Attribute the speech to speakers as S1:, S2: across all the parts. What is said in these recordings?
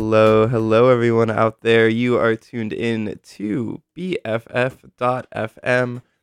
S1: Hello, hello, everyone out there. You are tuned in to BFF.FM,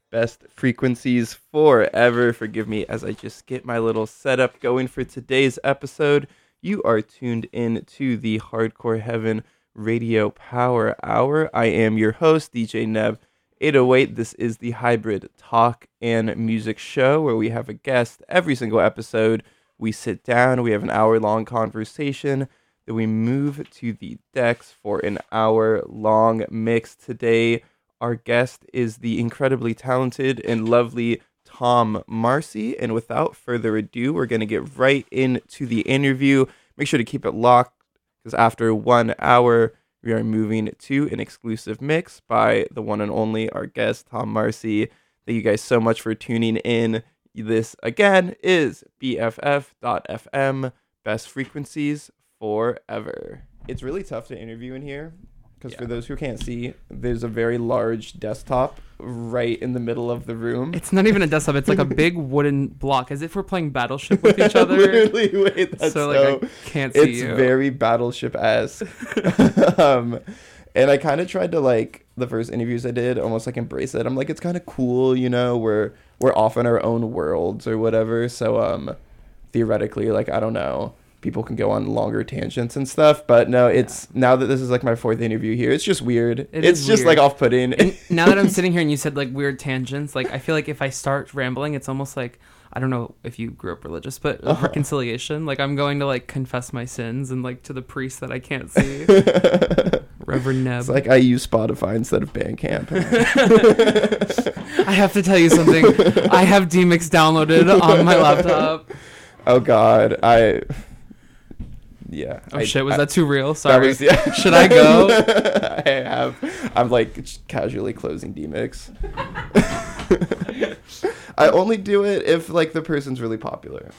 S1: best frequencies forever. Forgive me as I just get my little setup going for today's episode. You are tuned in to the Hardcore Heaven Radio Power Hour. I am your host, DJ Neb. 808. This is the hybrid talk and music show where we have a guest every single episode. We sit down, we have an hour long conversation then we move to the decks for an hour long mix. Today, our guest is the incredibly talented and lovely Tom Marsi. And without further ado, we're going to get right into the interview. Make sure to keep it locked because after one hour, we are moving to an exclusive mix by the one and only our guest, Tom Marsi. Thank you guys so much for tuning in. This again is BFF.FM, best frequencies forever. It's really tough to interview in here because
S2: Yeah.
S1: for those who can't see, there's a very large desktop right in the middle of the room.
S2: It's not even a desktop. It's like a big wooden block, as if we're playing Battleship with each other.
S1: Literally, wait, that's
S2: so
S1: so,
S2: like I can't see
S1: it's
S2: you.
S1: very battleship esque. um, and I kind of tried to like the first interviews I did, almost like embrace it. I'm like, it's kind of cool, you know. We're we're off in our own worlds or whatever. So um, theoretically, like I don't know, people can go on longer tangents and stuff. But no, it's now that this is like my fourth interview here, it's just weird.
S2: It
S1: it's just
S2: weird.
S1: like off putting.
S2: now that I'm sitting here and you said like weird tangents, like I feel like if I start rambling, it's almost like I don't know if you grew up religious, but
S1: Uh-huh.
S2: reconciliation. Like I'm going to like confess my sins and like to the priest that I can't see, Reverend Neb.
S1: It's like I use Spotify instead of Bandcamp.
S2: I have to tell you something. I have Deemix downloaded on my laptop.
S1: oh God, I. Yeah.
S2: Oh
S1: I-
S2: shit, was
S1: I-
S2: that too real? Sorry.
S1: was- yeah.
S2: Should I go?
S1: I have. I'm like casually closing Deemix. I only do it if like the person's really popular,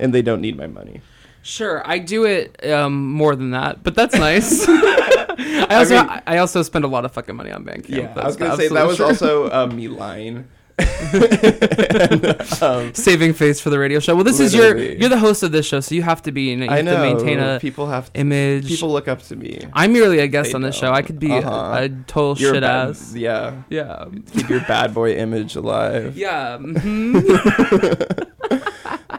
S1: and they don't need my money.
S2: Sure, I do it um, more than that, but that's nice. I also I,
S1: mean-
S2: also spend a lot of fucking money on Bandcamp.
S1: Yeah, I was gonna say that was
S2: truth.
S1: also um, me lying. And, um,
S2: saving face for the radio show. Well, this is your you're the host of this show, so you have to be. You, know, you
S1: I
S2: have
S1: know
S2: to maintain a
S1: people have
S2: image.
S1: people look up to me.
S2: I'm merely a guest
S1: They
S2: on this show. I could be
S1: Uh-huh.
S2: a, a total
S1: You're
S2: shit
S1: bad-
S2: ass.
S1: Yeah,
S2: Yeah.
S1: keep your bad boy image alive.
S2: Yeah. mhm.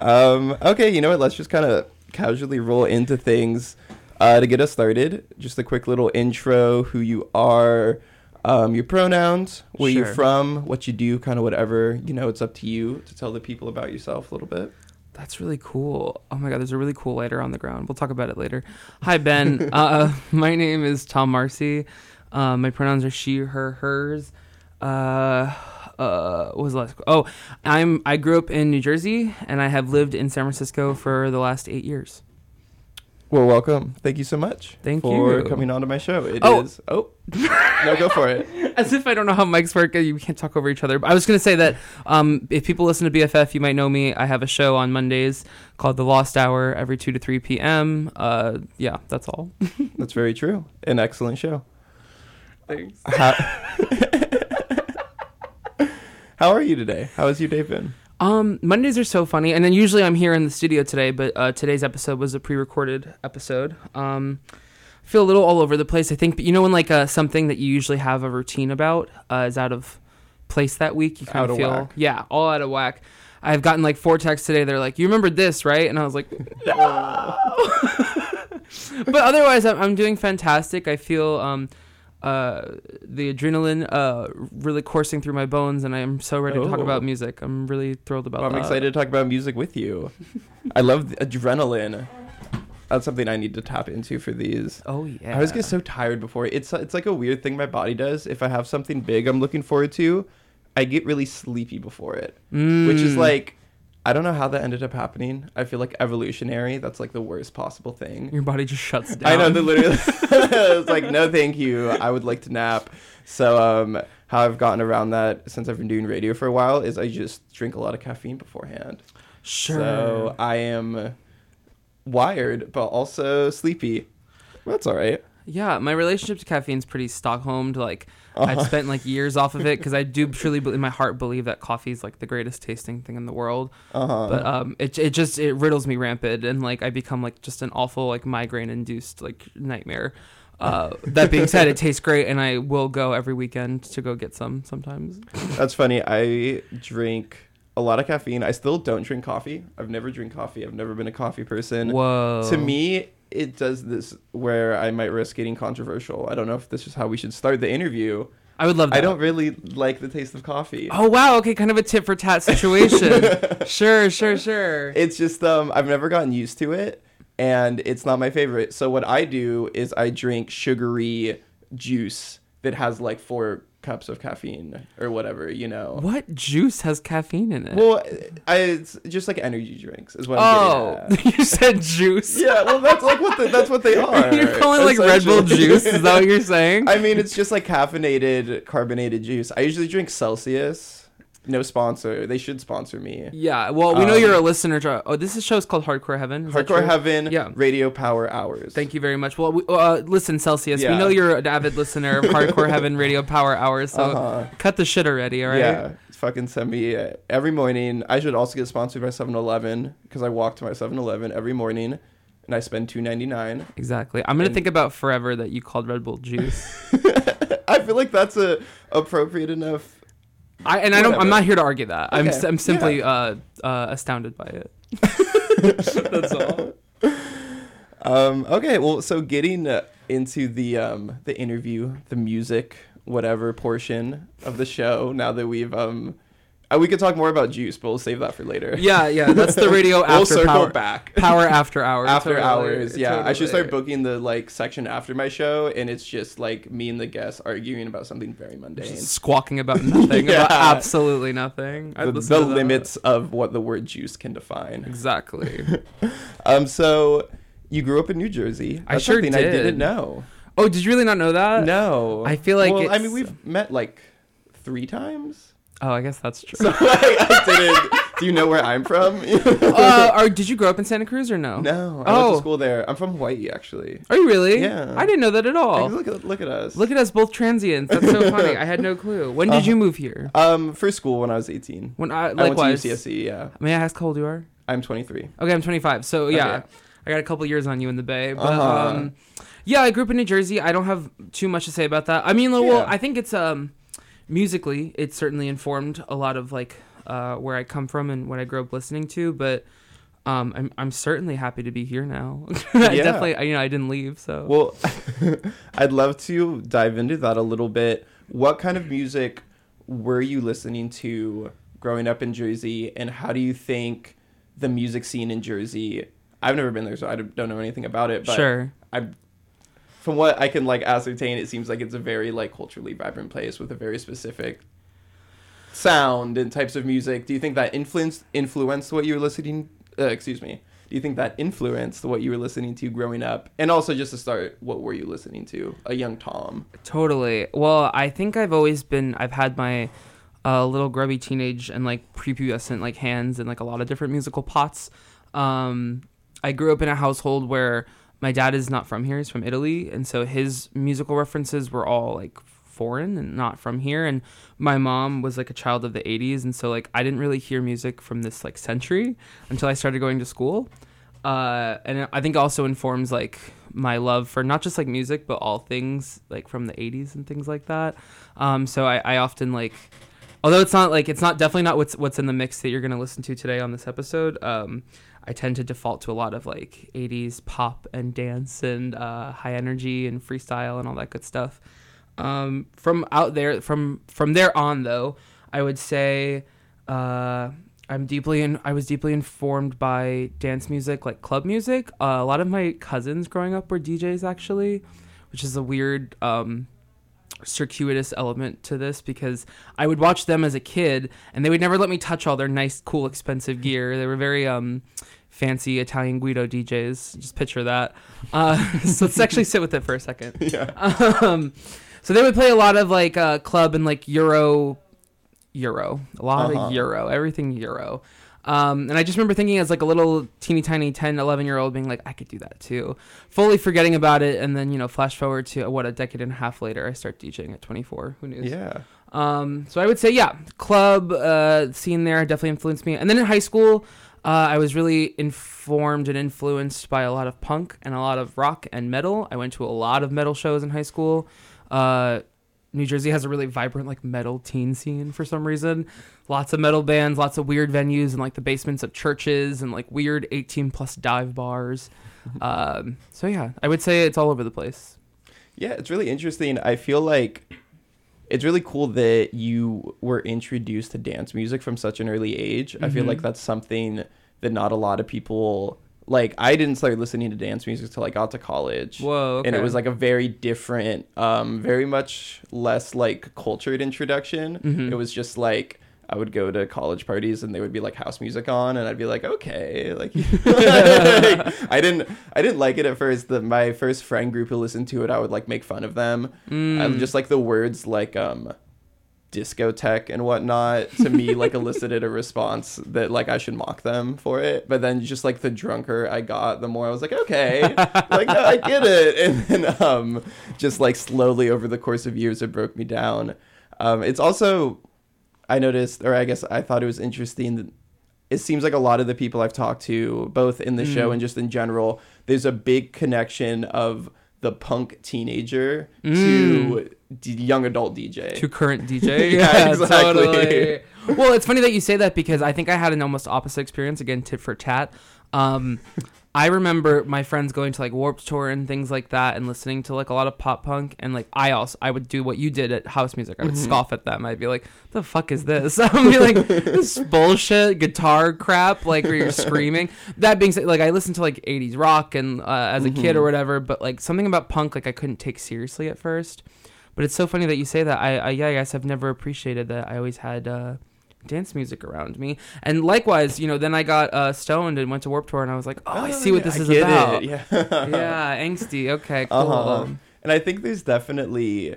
S1: um, okay, you know what? Let's just kind of casually roll into things. Uh, to get us started, just a quick little intro: who you are, um, your pronouns, where you're from, what you do, kind of whatever. You know, it's up to you to tell the people about yourself a little bit.
S2: That's really cool. Oh my god, there's a really cool lighter on the ground. We'll talk about it later. Hi Ben. uh, my name is Tom Marsi. Uh, my pronouns are she, her, hers. Uh, uh, what was the last? Oh, I'm. I grew up in New Jersey, and I have lived in San Francisco for the last eight years.
S1: Well, welcome. Thank you so much.
S2: Thank
S1: for
S2: you.
S1: coming on to my show. It
S2: Oh.
S1: is- oh. no, go for it.
S2: As if I don't know how mics work. You can't talk over each other. But I was going to say that um, if people listen to BFF, you might know me. I have a show on Mondays called The Lost Hour every 2 to 3 p.m. Uh, yeah, that's all.
S1: That's very true. An excellent show.
S2: Thanks.
S1: How, How are you today? How has your day been?
S2: Um, Mondays are so funny, and then usually I'm here in the studio today, but uh, today's episode was a pre-recorded episode. Um, I feel a little all over the place. I think, but you know, when like uh, something that you usually have a routine about uh, is out of place that week, you kind
S1: Out
S2: of feel
S1: whack.
S2: yeah, all out of whack. I've gotten like four texts today. They're like, "You remembered this, right?" And I was like, "No." but otherwise, I'm, I'm doing fantastic. I feel um, uh, the adrenaline uh, really coursing through my bones, and I am so ready to talk
S1: Oh.
S2: about music. I'm really thrilled about
S1: Well, I'm
S2: that.
S1: excited to talk about music with you. I love the adrenaline. That's something I need to tap into for these.
S2: Oh yeah.
S1: I always get so tired before. It's it's like a weird thing my body does. If I have something big I'm looking forward to, I get really sleepy before it, which is
S2: Mm.
S1: like I don't know how that ended up happening. I feel like evolutionary. That's like the worst possible thing.
S2: your body just shuts down.
S1: I know. Literally, it's like no, thank you. I would like to nap. So um, how I've gotten around that since I've been doing radio for a while is I just drink a lot of caffeine beforehand.
S2: Sure.
S1: So I am wired, but also sleepy. That's all right.
S2: Yeah, my relationship to caffeine's pretty Stockholmed. Like. I've spent like years off of it because I do truly, in my heart, believe that coffee is like the greatest tasting thing in the world.
S1: Uh-huh.
S2: But um, it it just it riddles me rampant, and like I become like just an awful like migraine induced like nightmare. Uh, that being said, it tastes great, and I will go every weekend to go get some sometimes.
S1: That's funny. I drink a lot of caffeine. I still don't drink coffee. I've never drink coffee. I've never been a coffee person.
S2: Whoa.
S1: To me, it does this where I might risk getting controversial. I don't know if this is how we should start the interview.
S2: I would love that.
S1: I don't really like the taste of coffee.
S2: Oh wow. Okay, kind of a tit for tat situation. sure, sure, sure.
S1: It's just um I've never gotten used to it and it's not my favorite. So what I do is I drink sugary juice that has like 4 cups of caffeine or whatever, you know.
S2: What juice has caffeine in it?
S1: Well, I, it's just like energy drinks is what
S2: oh,
S1: I'm getting oh, at.
S2: you said juice.
S1: Yeah, well that's like what the, that's what they are.
S2: You're calling like Red Bull juice? Is that what you're saying?
S1: I mean, it's just like caffeinated carbonated juice. I usually drink Celsius. No sponsor. They should sponsor me.
S2: yeah. Well, we know
S1: Um,
S2: you're a listener. To, oh, this is show's called Hardcore Heaven. Is
S1: Hardcore? Heaven,
S2: Yeah.
S1: Radio Power Hours.
S2: Thank you very much. Well, we, uh, listen, Celsius.
S1: Yeah.
S2: We know you're an avid listener of Hardcore Heaven Radio Power Hours. So
S1: Uh-huh.
S2: cut the shit already. All right.
S1: Yeah, fucking send me uh, every morning. I should also get sponsored by 7-Eleven because I walk to my 7-Eleven every morning, and I spend two ninety nine.
S2: Exactly. I'm gonna
S1: And-
S2: think about forever that you called Red Bull juice.
S1: I feel like that's a appropriate enough.
S2: I and I don't. I'm not here to argue that. I'm
S1: Okay.
S2: s- I'm simply uh, uh, astounded by it. That's all.
S1: Um, okay, well, so getting uh, into the um, the interview, the music, whatever portion of the show. Now that we've um, we could talk more about juice, but we'll save that for later.
S2: Yeah, yeah. That's the radio after we'll
S1: circle
S2: power.
S1: back.
S2: Power after hours.
S1: after
S2: totally,
S1: hours yeah i should start booking the like section after my show and it's just like me and the guests arguing about something very mundane
S2: Just squawking about nothing,
S1: Yeah.
S2: about absolutely nothing. I'd
S1: the, the limits of what the word juice can define
S2: Exactly.
S1: um so you grew up in new jersey
S2: I sure
S1: something i
S2: did.
S1: didn't know
S2: Oh, did you really not know that?
S1: no
S2: I feel like
S1: well, i mean we've met like three times
S2: Oh, I guess that's true.
S1: so like, i didn't do you know where i'm from
S2: uh, or did you grow up in Santa Cruz or no?
S1: no i went
S2: Oh.
S1: to school there i'm from hawaii actually
S2: Are you really?
S1: Yeah.
S2: I didn't know that at all.
S1: Like, look at look at us
S2: Look at us both transients. That's so funny. I had no clue. When did
S1: Uh-huh.
S2: you move here?
S1: um for school when i was 18
S2: When I
S1: I
S2: likewise.
S1: went to UCSC, yeah.
S2: May I ask how old you are?
S1: I'm 23.
S2: Okay, I'm 25. So yeah,
S1: Okay.
S2: I got a couple years on you in the Bay. But
S1: Uh-huh.
S2: um, yeah, I grew up in New Jersey. I don't have too much to say about that. I mean, well,
S1: Yeah.
S2: I think it's um, musically, it certainly informed a lot of like uh, where I come from and what I grew up listening to. But um, I'm I'm certainly happy to be here now. I
S1: Yeah.
S2: definitely, I- you know, I didn't leave. So
S1: Well, I'd love to dive into that a little bit. What kind of music were you listening to growing up in Jersey, and how do you think the music scene in Jersey? I've never been there, so I don't know anything about it. But
S2: sure.
S1: I, from what I can like ascertain, it seems like it's a very like culturally vibrant place with a very specific sound and types of music. Do you think that influenced influenced what you were listening? Uh, excuse me. Do you think that influenced what you were listening to growing up? And also, just to start, what were you listening to? A young Tom.
S2: Totally. Well, I think I've always been. I've had my uh, little grubby teenage and like prepubescent like hands and like a lot of different musical pots. Um, I grew up in a household where my dad is not from here; he's from Italy, and so his musical references were all like foreign and not from here. And my mom was like a child of the '80s, and so like I didn't really hear music from this like century until I started going to school. Uh, and I think also informs like my love for not just like music, but all things like from the '80s and things like that. Um, so I, I often like, although it's not like it's not definitely not what's what's in the mix that you're gonna listen to today on this episode. Um, I tend to default to a lot of like '80s pop and dance and uh, high energy and freestyle and all that good stuff. Um, from out there, from from there on though, I would say. Uh, I'm deeply in. I was deeply informed by dance music, like club music. Uh, a lot of my cousins growing up were DJs, actually, which is a weird, um, circuitous element to this because I would watch them as a kid, and they would never let me touch all their nice, cool, expensive gear. They were very um, fancy Italian Guido DJs. Just picture that. Uh, so let's actually sit with it for a second.
S1: Yeah.
S2: Um, so they would play a lot of like uh, club and like Euro, Euro, a lot
S1: Uh-huh.
S2: of Euro, everything Euro. Um, and I just remember thinking as like a little teeny tiny 10, 11 year old being like, I could do that too. Fully forgetting about it. And then, you know, flash forward to what, a decade and a half later, I start DJing at 24. Who knew?
S1: Yeah.
S2: Um, so I would say, yeah, club uh, scene there definitely influenced me. And then in high school, uh, I was really informed and influenced by a lot of punk and a lot of rock and metal. I went to a lot of metal shows in high school. Uh, New Jersey has a really vibrant like metal teen scene for some reason. Lots of metal bands, lots of weird venues and like the basements of churches and like weird 18 plus dive bars. Um, so yeah, I would say it's all over the place.
S1: Yeah, it's really interesting. I feel like it's really cool that you were introduced to dance music from such an early age. I feel like that's something that not a lot of people like. I didn't start listening to dance music till I got to college.
S2: Whoa, okay.
S1: And it was like a very different, um, very much less like cultured introduction.
S2: Mhm.
S1: It was just like I would go to college parties and they would be like house music on, and I'd be like, okay, like I didn't, I didn't like it at first. The my first friend group who listened to it, I would like make fun of them.
S2: Mm.
S1: Just like the words like um, discotheque and whatnot to me like elicited a response that like I should mock them for it. But then just like the drunker I got, the more I was like, okay, like no, I get it. And then um, just like slowly over the course of years, it broke me down. Um, it's also I noticed, or I guess I thought it was interesting that it seems like a lot of the people I've talked to, both in the show
S2: Mm.
S1: and just in general, there's a big connection of the punk teenager to d- young adult DJ.
S2: to current DJ.
S1: Yeah, exactly.
S2: totally. Well, it's funny that you say that because I think I had an almost opposite experience. Again, tit for tat. Um, I remember my friends going to like Warped Tour and things like that, and listening to like a lot of pop punk. And like I also I would do what you did at house music. I would
S1: Mhm.
S2: scoff at them. I'd be like, "The fuck is this?" I'd be like, "This bullshit guitar crap." Like where you're screaming. That being said, like I listened to like '80s rock and uh, as a kid or
S1: Mhm.
S2: whatever, but like something about punk like I couldn't take seriously at first. But it's so funny that you say that. I, I yeah, I guess I've never appreciated that. I always had uh, dance music around me, and likewise, you know, then I got uh, stoned and went to Warp Tour, and I was like, oh, I see what
S1: yeah,
S2: this is
S1: get
S2: about.
S1: It. Yeah.
S2: yeah, angsty. Okay, cool.
S1: Uh-huh. And I think there's definitely,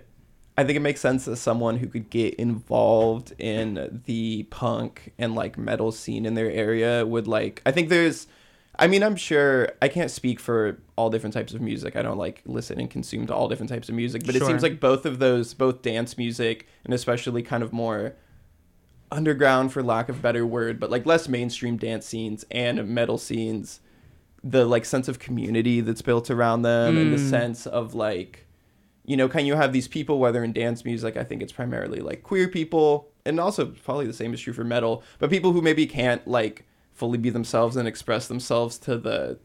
S1: I think it makes sense as someone who could get involved in the punk and like metal scene in their area would like, I think there's, I mean, I'm sure I can't speak for all different types of music. I don't like listen and consume to all different types of music, but it seems like both of those, both dance music and especially kind of more underground, for lack of a better word, but like less mainstream dance scenes and metal scenes, the like sense of community that's built around them and the
S2: Mm.
S1: sense of like, you know, can you have these people, whether in dance music, I think it's primarily like queer people, and also probably the same is true for metal, but people who maybe can't like fully be themselves and express themselves to the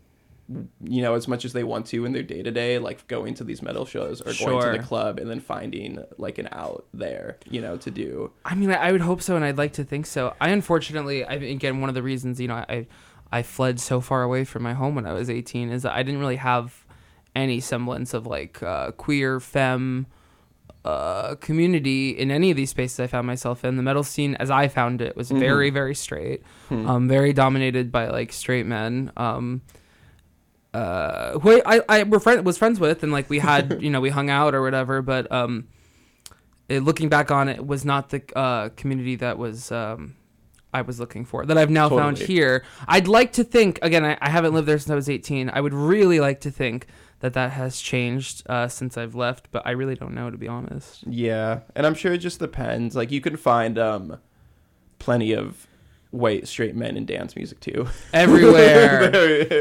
S1: you know as much as they want to in their day to day like going to these metal shows or going to the club and then finding like an out there you know to do
S2: I mean, I, would hope so, and I'd like to think so. I unfortunately, I again, one of the reasons you know I I fled so far away from my home when I was 18 is that I didn't really have any semblance of like uh, queer femme uh, community in any of these spaces I found myself in. The metal scene, as I found it, was
S1: Mhm.
S2: very very straight,
S1: Hmm.
S2: um, very dominated by like straight men. Um, uh, who I, I were friend, was friends with, and like we had, you know, we hung out or whatever. But um, it, looking back on it, was not the uh, community that was um, I was looking for that I've now found here. I'd like to think again. I, I haven't lived there since I was 18. I would really like to think that that has changed uh, since I've left, but I really don't know to be honest.
S1: Yeah, and I'm sure it just depends. Like you can find um plenty of white straight men in dance music too.
S2: Everywhere.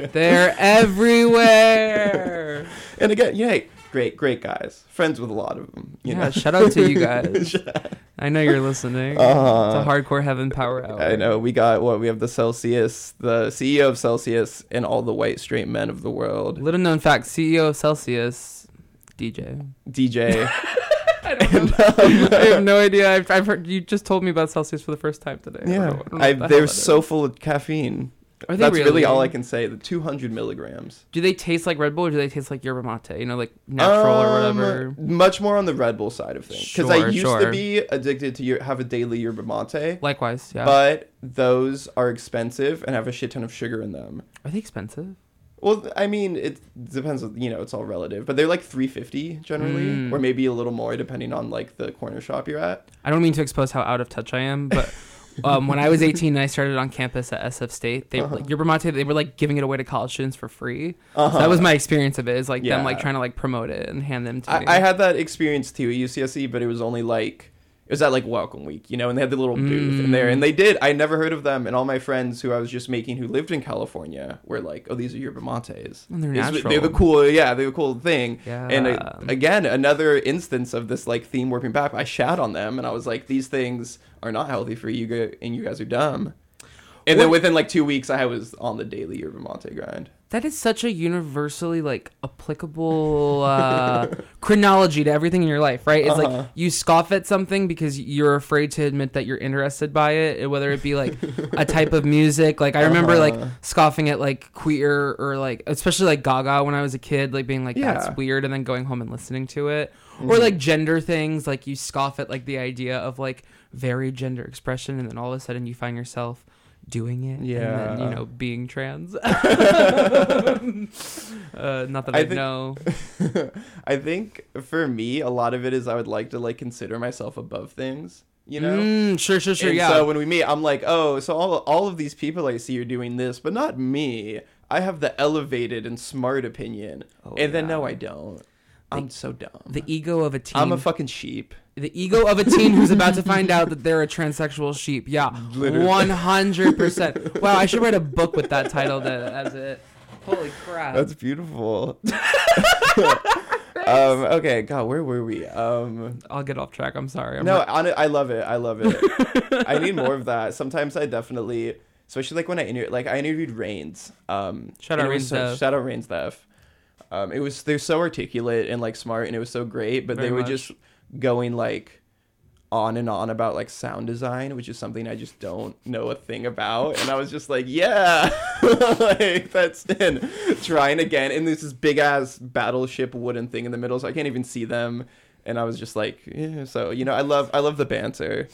S2: They're everywhere.
S1: and again, yeah, great, great guys, friends with a lot of them. You
S2: yeah,
S1: know,
S2: shout out to you guys. I know you're listening.
S1: Uh-huh.
S2: It's a hardcore heaven power hour.
S1: I know we got what we have the Celsius, the CEO of Celsius, and all the white straight men of the world.
S2: Little known fact: CEO of Celsius, DJ.
S1: DJ.
S2: I don't
S1: And, um,
S2: I have no idea. I've, I've heard you just told me about Celsius for the first time today. I don't
S1: yeah,
S2: know- I don't know
S1: I,
S2: the
S1: they're so
S2: is.
S1: full of caffeine.
S2: Are they
S1: That's really?
S2: really?
S1: all I can say. The 200 milligrams.
S2: Do they taste like Red Bull or do they taste like yerba mate? You know, like natural or
S1: Um,
S2: whatever.
S1: Much more on the Red Bull side of things, because I
S2: Sure,
S1: used to be addicted to your, have a daily yerba mate.
S2: Likewise, yeah.
S1: But those are expensive and have a shit ton of sugar in them.
S2: Are they expensive?
S1: Well, I mean, it depends. You know, it's all relative, but they're like three fifty generally,
S2: Mm.
S1: or maybe a little more depending on like the corner shop you're at.
S2: I don't mean to expose how out of touch I am, but um, when I was 18 and I started on campus at SF State, they
S1: Uh-huh.
S2: like, yerba mate. They were like giving it away to college students for free.
S1: Uh-huh.
S2: So that was my experience of it. Is like them like trying to like promote it and hand them to me.
S1: I, I had that experience too at UCSC, but it was only like was at like Welcome Week, you know, and they had the little booth in there,
S2: Mm.
S1: and they did. I never heard of them, and all my friends who I was just making who lived in California were like, "Oh, these are yerba mates."
S2: And they're natural.
S1: They're the cool, yeah, they're the cool thing.
S2: Yeah.
S1: And uh, again, another instance of this like theme warping back. I shat on them, and I was like, "These things are not healthy for you, and you guys are dumb." And then within like two weeks, I was on the daily mate grind.
S2: That is such a universally like applicable uh, chronology to everything in your life, right? It's
S1: Uh-huh.
S2: like you scoff at something because you're afraid to admit that you're interested by it, whether it be like a type of music. Like I remember like
S1: Uh-huh.
S2: scoffing at like queer or like especially like Gaga when I was a kid, like being like
S1: Yeah.
S2: that's weird, and then going home and listening to it. Or like gender things, like you scoff at like the idea of like varied gender expression, and then all of a sudden you find yourself doing it, and then
S1: Yeah.
S2: you know being trans. uh, not that
S1: I
S2: I,
S1: think-
S2: know.
S1: I think for me, a lot of it is I would like to like consider myself above things, you know.
S2: Mm, sure, sure, sure.
S1: and
S2: yeah.
S1: So when we meet, I'm like, oh, so all all of these people I see are doing this, but not me. I have the elevated and smart opinion,
S2: Oh,
S1: and then no, I don't. I'm so dumb.
S2: the ego of a teen.
S1: I'm a fucking sheep.
S2: the ego of a teen who's about to find out that they're a transsexual sheep. Yeah, one hundred percent. Wow, I should write a book with that title that, as it. Holy crap!
S1: That's beautiful. um. Okay. God, where were we? Um.
S2: I'll get off track. I'm sorry. I'm
S1: no,
S2: not-
S1: on it, I love it. I love it. I need more of that. Sometimes I definitely, especially like when I inter- like I interviewed Reigns. Um,
S2: Shout out Reigns
S1: so- Shout out Reigns Dev. Um, it was they're so articulate and like smart, and it was so great. But
S2: Very
S1: they were
S2: much.
S1: just going like on and on about like sound design, which is something I just don't know a thing about. And I was just like, yeah, like that's in trying again. And there's this big ass battleship wooden thing in the middle, so I can't even see them. And I was just like, yeah. So you know, I love I love the banter.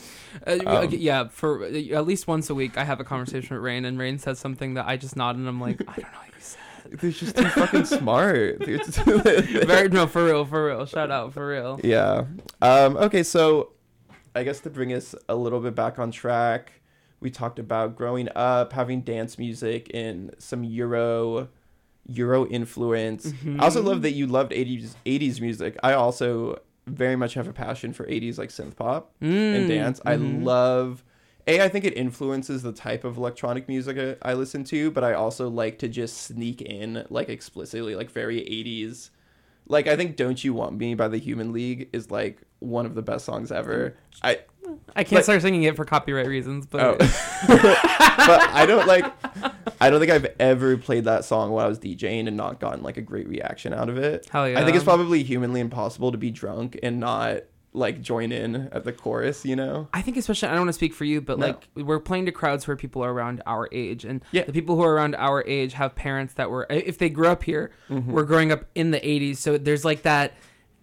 S2: Uh,
S1: Um,
S2: yeah, for uh, at least once a week, I have a conversation with Rain, and Rain says something that I just nod, and I'm like, I don't know what you said.
S1: They're just too fucking smart.
S2: Very no, for real, for real. Shout out, for real.
S1: yeah. Um, okay, so I guess to bring us a little bit back on track, we talked about growing up, having dance music and some Euro Euro influence. I also love that you loved 80s 80s music. I also very much have a passion for 80s like synth pop and
S2: Mm,
S1: dance. I
S2: mhm.
S1: love a, I think it influences the type of electronic music I, I listen to, but I also like to just sneak in like explicitly like very 80s. Like I think "Don't You Want Me" by the Human League is like one of the best songs ever. Mm. I
S2: I can't
S1: But-
S2: start singing it for copyright reasons, but
S1: oh, but I don't like. I don't think I've ever played that song while I was DJing and not gotten like a great reaction out of it.
S2: hell yeah.
S1: I think it's probably humanly impossible to be drunk and not like join in at the chorus. You know?
S2: I think especially I don't want to speak for you, but
S1: No.
S2: like we're playing to crowds where people are around our age, and
S1: Yeah.
S2: the people who are around our age have parents that were if they grew up here,
S1: Mhm.
S2: were growing up in the '80s. So there's like that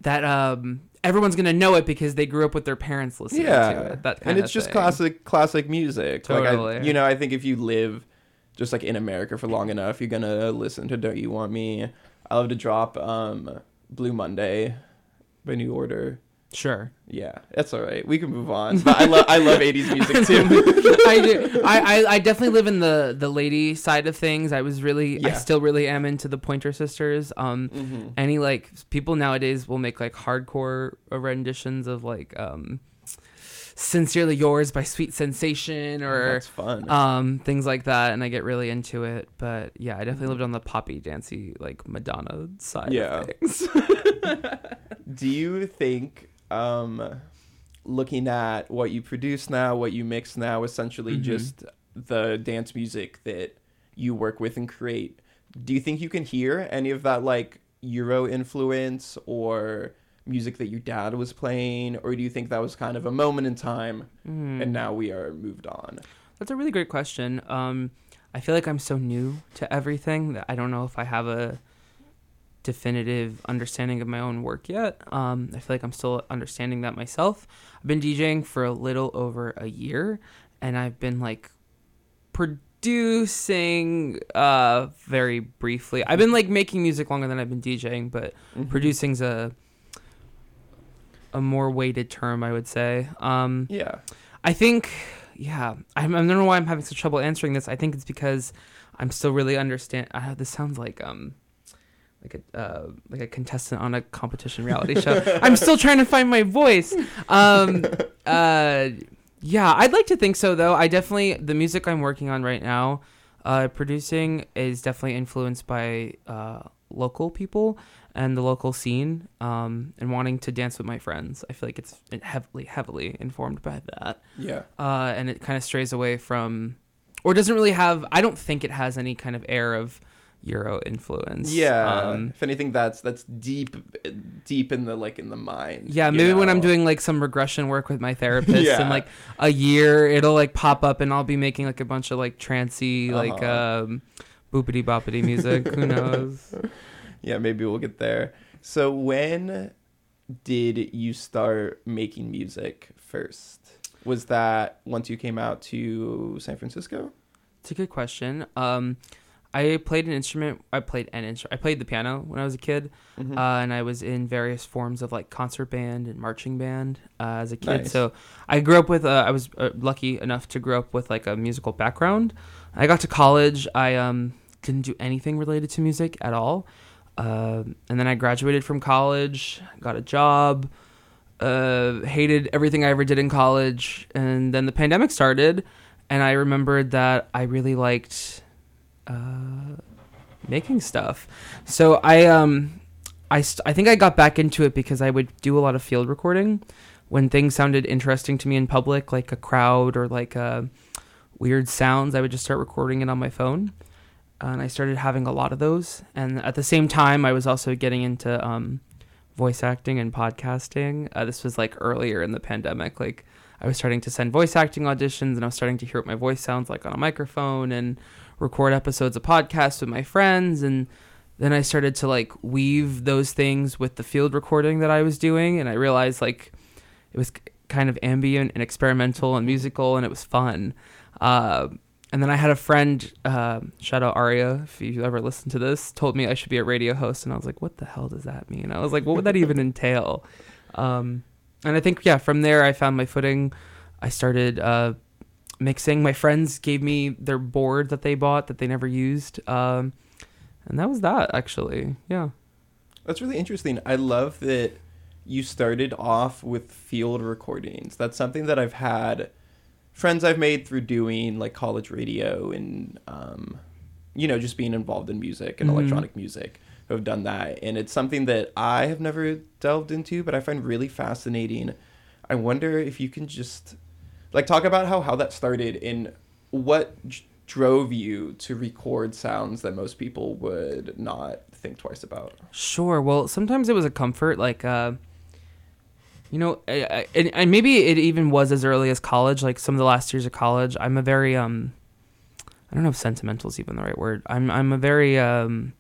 S2: that um everyone's gonna know it because they grew up with their parents listening
S1: yeah
S2: to it. That
S1: and it's just
S2: thing.
S1: classic classic music like I,
S2: Totally.
S1: you know i think if you live just like in america for long enough you're gonna listen to don't you want me i love to drop um blue monday by new order
S2: Sure.
S1: yeah that's all right we can move on but i love i love 80s music too
S2: I, do. I, I I definitely live in the the lady side of things. I was really I still really am into the Pointer Sisters. Um,
S1: Mhm.
S2: any like people nowadays will make like hardcore renditions of like um, "Sincerely Yours" by Sweet Sensation or
S1: fun
S2: um things like that, and I get really into it. But yeah, I definitely lived on the poppy dancey like Madonna side
S1: Yeah.
S2: of things.
S1: do you think um looking at what you produce now what you mix now essentially
S2: Mhm.
S1: just the dance music that you work with and create do you think you can hear any of that like euro influence or music that your dad was playing or do you think that was kind of a moment in time
S2: Mm.
S1: and now we are moved on
S2: That's a really great question. Um, I feel like I'm so new to everything that I don't know if I have a definitive understanding of my own work yet. Um, I feel like I'm still understanding that myself. I've been DJing for a little over a year, and I've been like producing uh very briefly. I've been like making music longer than I've been DJing, but
S1: Mhm.
S2: producing's a a more weighted term, I would say. Um,
S1: yeah
S2: I think yeah, I'm, I don't know why I'm having such trouble answering this. I think it's because I'm still really understand. Uh, this sounds like um like a uh, like a contestant on a competition reality show. I'm still trying to find my voice. Um, uh, yeah, I'd like to think so though. I definitely the music I'm working on right now, uh, producing is definitely influenced by uh, local people and the local scene, um, and wanting to dance with my friends. I feel like it's heavily heavily informed by that.
S1: Yeah.
S2: Uh, and it kind of strays away from, or doesn't really have. I don't think it has any kind of air of Euro influence.
S1: Yeah.
S2: Um,
S1: if anything, that's that's deep, deep in the like in the mind.
S2: yeah, maybe when I'm doing like some regression work with my therapist
S1: Yeah.
S2: in like a year, it'll like pop up and I'll be making like a bunch of like trancy, like
S1: Uh-huh.
S2: um, boopity boppity music. Who knows?
S1: Yeah, maybe we'll get there. So when did you start making music first? Was that once you came out to San Francisco?
S2: It's a good question. Um, I played an instrument. I played an instrument. I played the piano when I was a kid,
S1: Mhm.
S2: uh, and I was in various forms of like concert band and marching band uh, as a kid.
S1: Nice.
S2: So I grew up with. Uh, I was uh, lucky enough to grow up with like a musical background. I got to college. I um, didn't do anything related to music at all, Um and then I graduated from college, got a job. Uh, hated everything I ever did in college, and then the pandemic started, and I remembered that I really liked uh, making stuff. So I um I st- I think I got back into it because I would do a lot of field recording when things sounded interesting to me in public, like a crowd or like uh, weird sounds. I would just start recording it on my phone, and I started having a lot of those. And at the same time, I was also getting into um, voice acting and podcasting. Uh, this was like earlier in the pandemic, like. I was starting to send voice acting auditions and I was starting to hear what my voice sounds like on a microphone and record episodes of podcasts with my friends and then I started to like weave those things with the field recording that I was doing and I realized like it was kind of ambient and experimental and musical and it was fun. Uh, and then I had a friend, uh, shout out Aria, if you ever listened to this, told me I should be a radio host, and I was like, "What the hell does that mean?" I was like, "What would that even entail?" Um, and I think yeah, from there I found my footing. I started uh, mixing. My friends gave me their board that they bought that they never used, um, and that was that actually. Yeah.
S1: That's really interesting. I love that you started off with field recordings. That's something that I've had friends I've made through doing like college radio and um, you know just being involved in music and
S2: Mhm.
S1: electronic music who have done that, and it's something that I have never delved into, but I find really fascinating. I wonder if you can just like talk about how how that started and what drove you to record sounds that most people would not think twice about.
S2: Sure. Well, sometimes it was a comfort, like, uh, you know, I, I, and, and maybe it even was as early as college. Like some of the last years of college, I'm a very um, I don't know if sentimental is even the right word. I'm I'm a very um,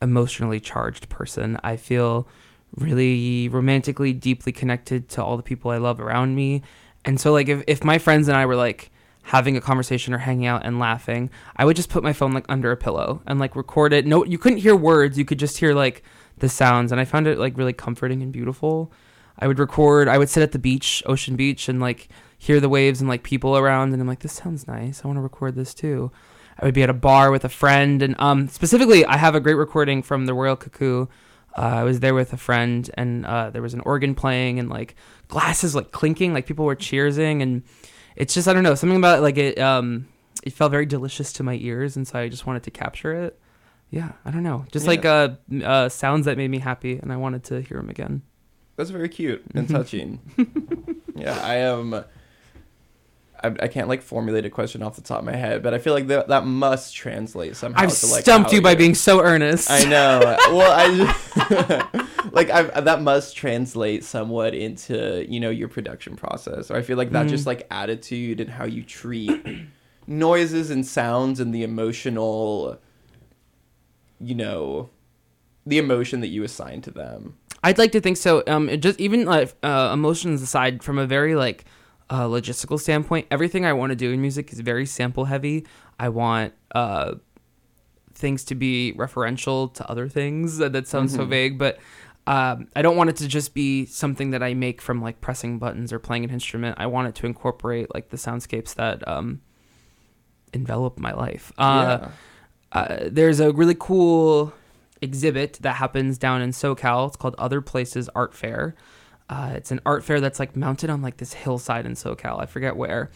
S2: emotionally charged person. I feel really romantically deeply connected to all the people I love around me, and so like if if my friends and I were like having a conversation or hanging out and laughing, I would just put my phone like under a pillow and like record it. No, you couldn't hear words. You could just hear like the sounds, and I found it like really comforting and beautiful. I would record. I would sit at the beach, Ocean Beach, and like hear the waves and like people around, and I'm like, this sounds nice. I want to record this too. I would be at a bar with a friend, and um, specifically, I have a great recording from the Royal Cuckoo. Uh, I was there with a friend, and uh, there was an organ playing, and like glasses like clinking, like people were cheersing, and it's just I don't know something about it, like it. Um, it felt very delicious to my ears, and so I just wanted to capture it. Yeah, I don't know, just
S1: Yeah.
S2: like uh, uh, sounds that made me happy, and I wanted to hear them again.
S1: That's very cute and touching. yeah, I am. I, I can't like formulate a question off the top of my head, but I feel like that that must translate somehow.
S2: I've
S1: to, like,
S2: stumped you by being so earnest.
S1: I know. well, I like I that must translate somewhat into you know your production process. Or I feel like that
S2: Mhm.
S1: just like attitude and how you treat noises and sounds and the emotional, you know, the emotion that you assign to them.
S2: I'd like to think so. Um, it just even like uh, emotions aside, from a very like uh, logistical standpoint, everything I want to do in music is very sample heavy. I want uh, things to be referential to other things. That, that sounds so
S1: Mhm.
S2: vague, but um, I don't want it to just be something that I make from like pressing buttons or playing an instrument. I want it to incorporate like the soundscapes that um, envelop my life. Uh,
S1: yeah.
S2: uh, there's a really cool exhibit that happens down in SoCal. It's called Other Places Art Fair. Uh, it's an art fair that's like mounted on like this hillside in SoCal. I forget where,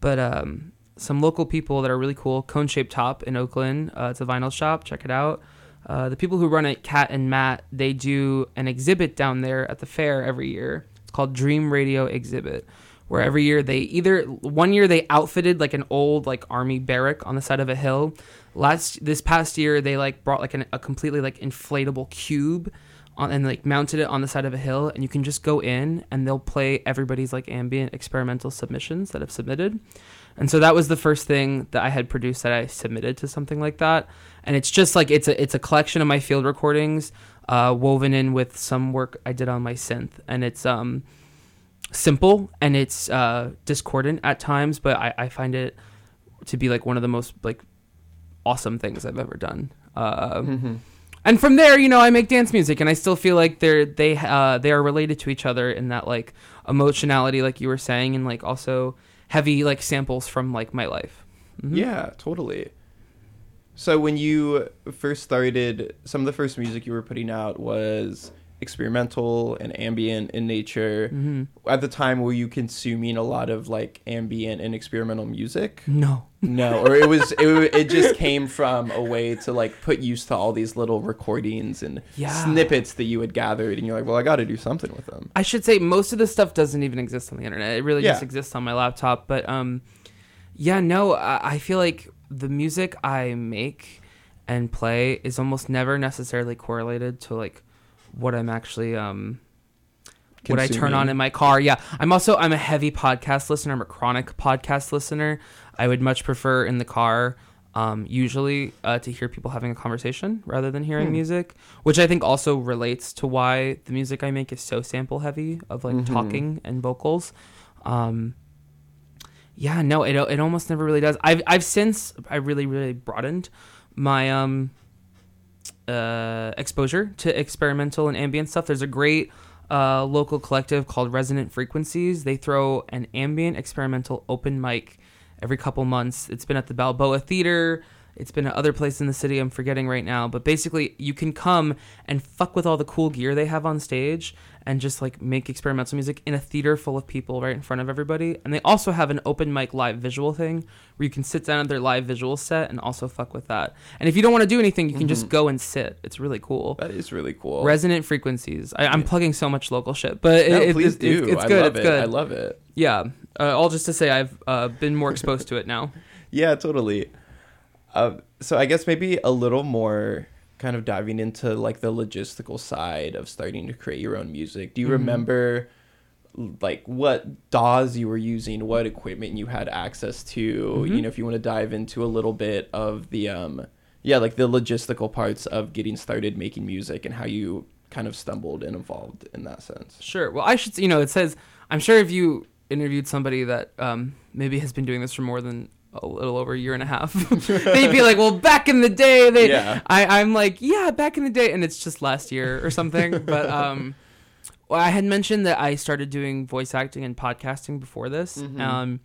S2: but um, some local people that are really cool. Cone Shaped Top in Oakland. Uh, it's a vinyl shop. Check it out. Uh, the people who run it, Kat and Matt, they do an exhibit down there at the fair every year. It's called Dream Radio Exhibit, where every year they either one year they outfitted like an old like army barrack on the side of a hill. Last this past year they like brought like an, a completely like inflatable cube on, and like mounted it on the side of a hill, and you can just go in and they'll play everybody's like ambient experimental submissions that have submitted. And so that was the first thing that I had produced that I submitted to something like that. And it's just like it's a it's a collection of my field recordings, uh, woven in with some work I did on my synth, and it's um simple and it's uh, discordant at times, but I, I find it to be like one of the most like awesome things I've ever done. Uh,
S1: Mhm.
S2: And from there, you know, I make dance music, and I still feel like they're they uh, they are related to each other in that like emotionality, like you were saying, and like also heavy like samples from like my life. Mhm.
S1: Yeah, totally. So when you first started, some of the first music you were putting out was experimental and ambient in nature.
S2: Mhm.
S1: At the time, were you consuming a lot of like ambient and experimental music?
S2: No.
S1: No, or it was it, it just came from a way to like put use to all these little recordings and
S2: Yeah.
S1: snippets that you had gathered, and you're like, well, I got to do something with them.
S2: I should say most of this stuff doesn't even exist on the internet. It really just exists on my laptop. But um, yeah, no, I, I feel like the music I make and play is almost never necessarily correlated to like what I'm actually um what I turn on in my car. Yeah, I'm also I'm a heavy podcast listener. I'm a chronic podcast listener. I would much prefer in the car. Um, usually uh, to hear people having a conversation rather than hearing
S1: Hmm.
S2: music, which I think also relates to why the music I make is so sample heavy of like
S1: Mhm.
S2: talking and vocals. Um, yeah, no, it it almost never really does. I've I've since I really really broadened my um uh exposure to experimental and ambient stuff. There's a great uh, local collective called Resonant Frequencies. They throw an ambient experimental open mic every couple months. It's been at the Balboa Theater. It's been at other places in the city. I'm forgetting right now, but basically, you can come and fuck with all the cool gear they have on stage, and just like make experimental music in a theater full of people right in front of everybody. And they also have an open mic live visual thing where you can sit down at their live visual set and also fuck with that. And if you don't want to do anything, you can just
S1: Mhm.
S2: go and sit. It's really cool.
S1: That is really cool.
S2: Resonant frequencies. I, I'm
S1: Yeah.
S2: plugging so much local shit, but
S1: no,
S2: it, it-
S1: please
S2: it's,
S1: do.
S2: It's, it's
S1: I
S2: good.
S1: love
S2: It's
S1: it.
S2: good.
S1: I love it.
S2: yeah. Uh, all just to say, I've uh, been more exposed to it now.
S1: Yeah, totally. Uh, so I guess maybe a little more kind of diving into like the logistical side of starting to create your own music. Do you
S2: Mhm.
S1: remember like what DAWs you were using, what equipment you had access to?
S2: Mhm.
S1: You know, if you want to dive into a little bit of the um yeah, like the logistical parts of getting started making music and how you kind of stumbled and evolved in that sense.
S2: Sure. Well, I should. You know, it says. I'm sure if you interviewed somebody that um, maybe has been doing this for more than a little over a year and a half, they'd be like, "Well, back in the day, they."
S1: Yeah.
S2: I, I'm like, "Yeah, back in the day," and it's just last year or something. but um, well, I had mentioned that I started doing voice acting and podcasting before this.
S1: Mhm.
S2: Um,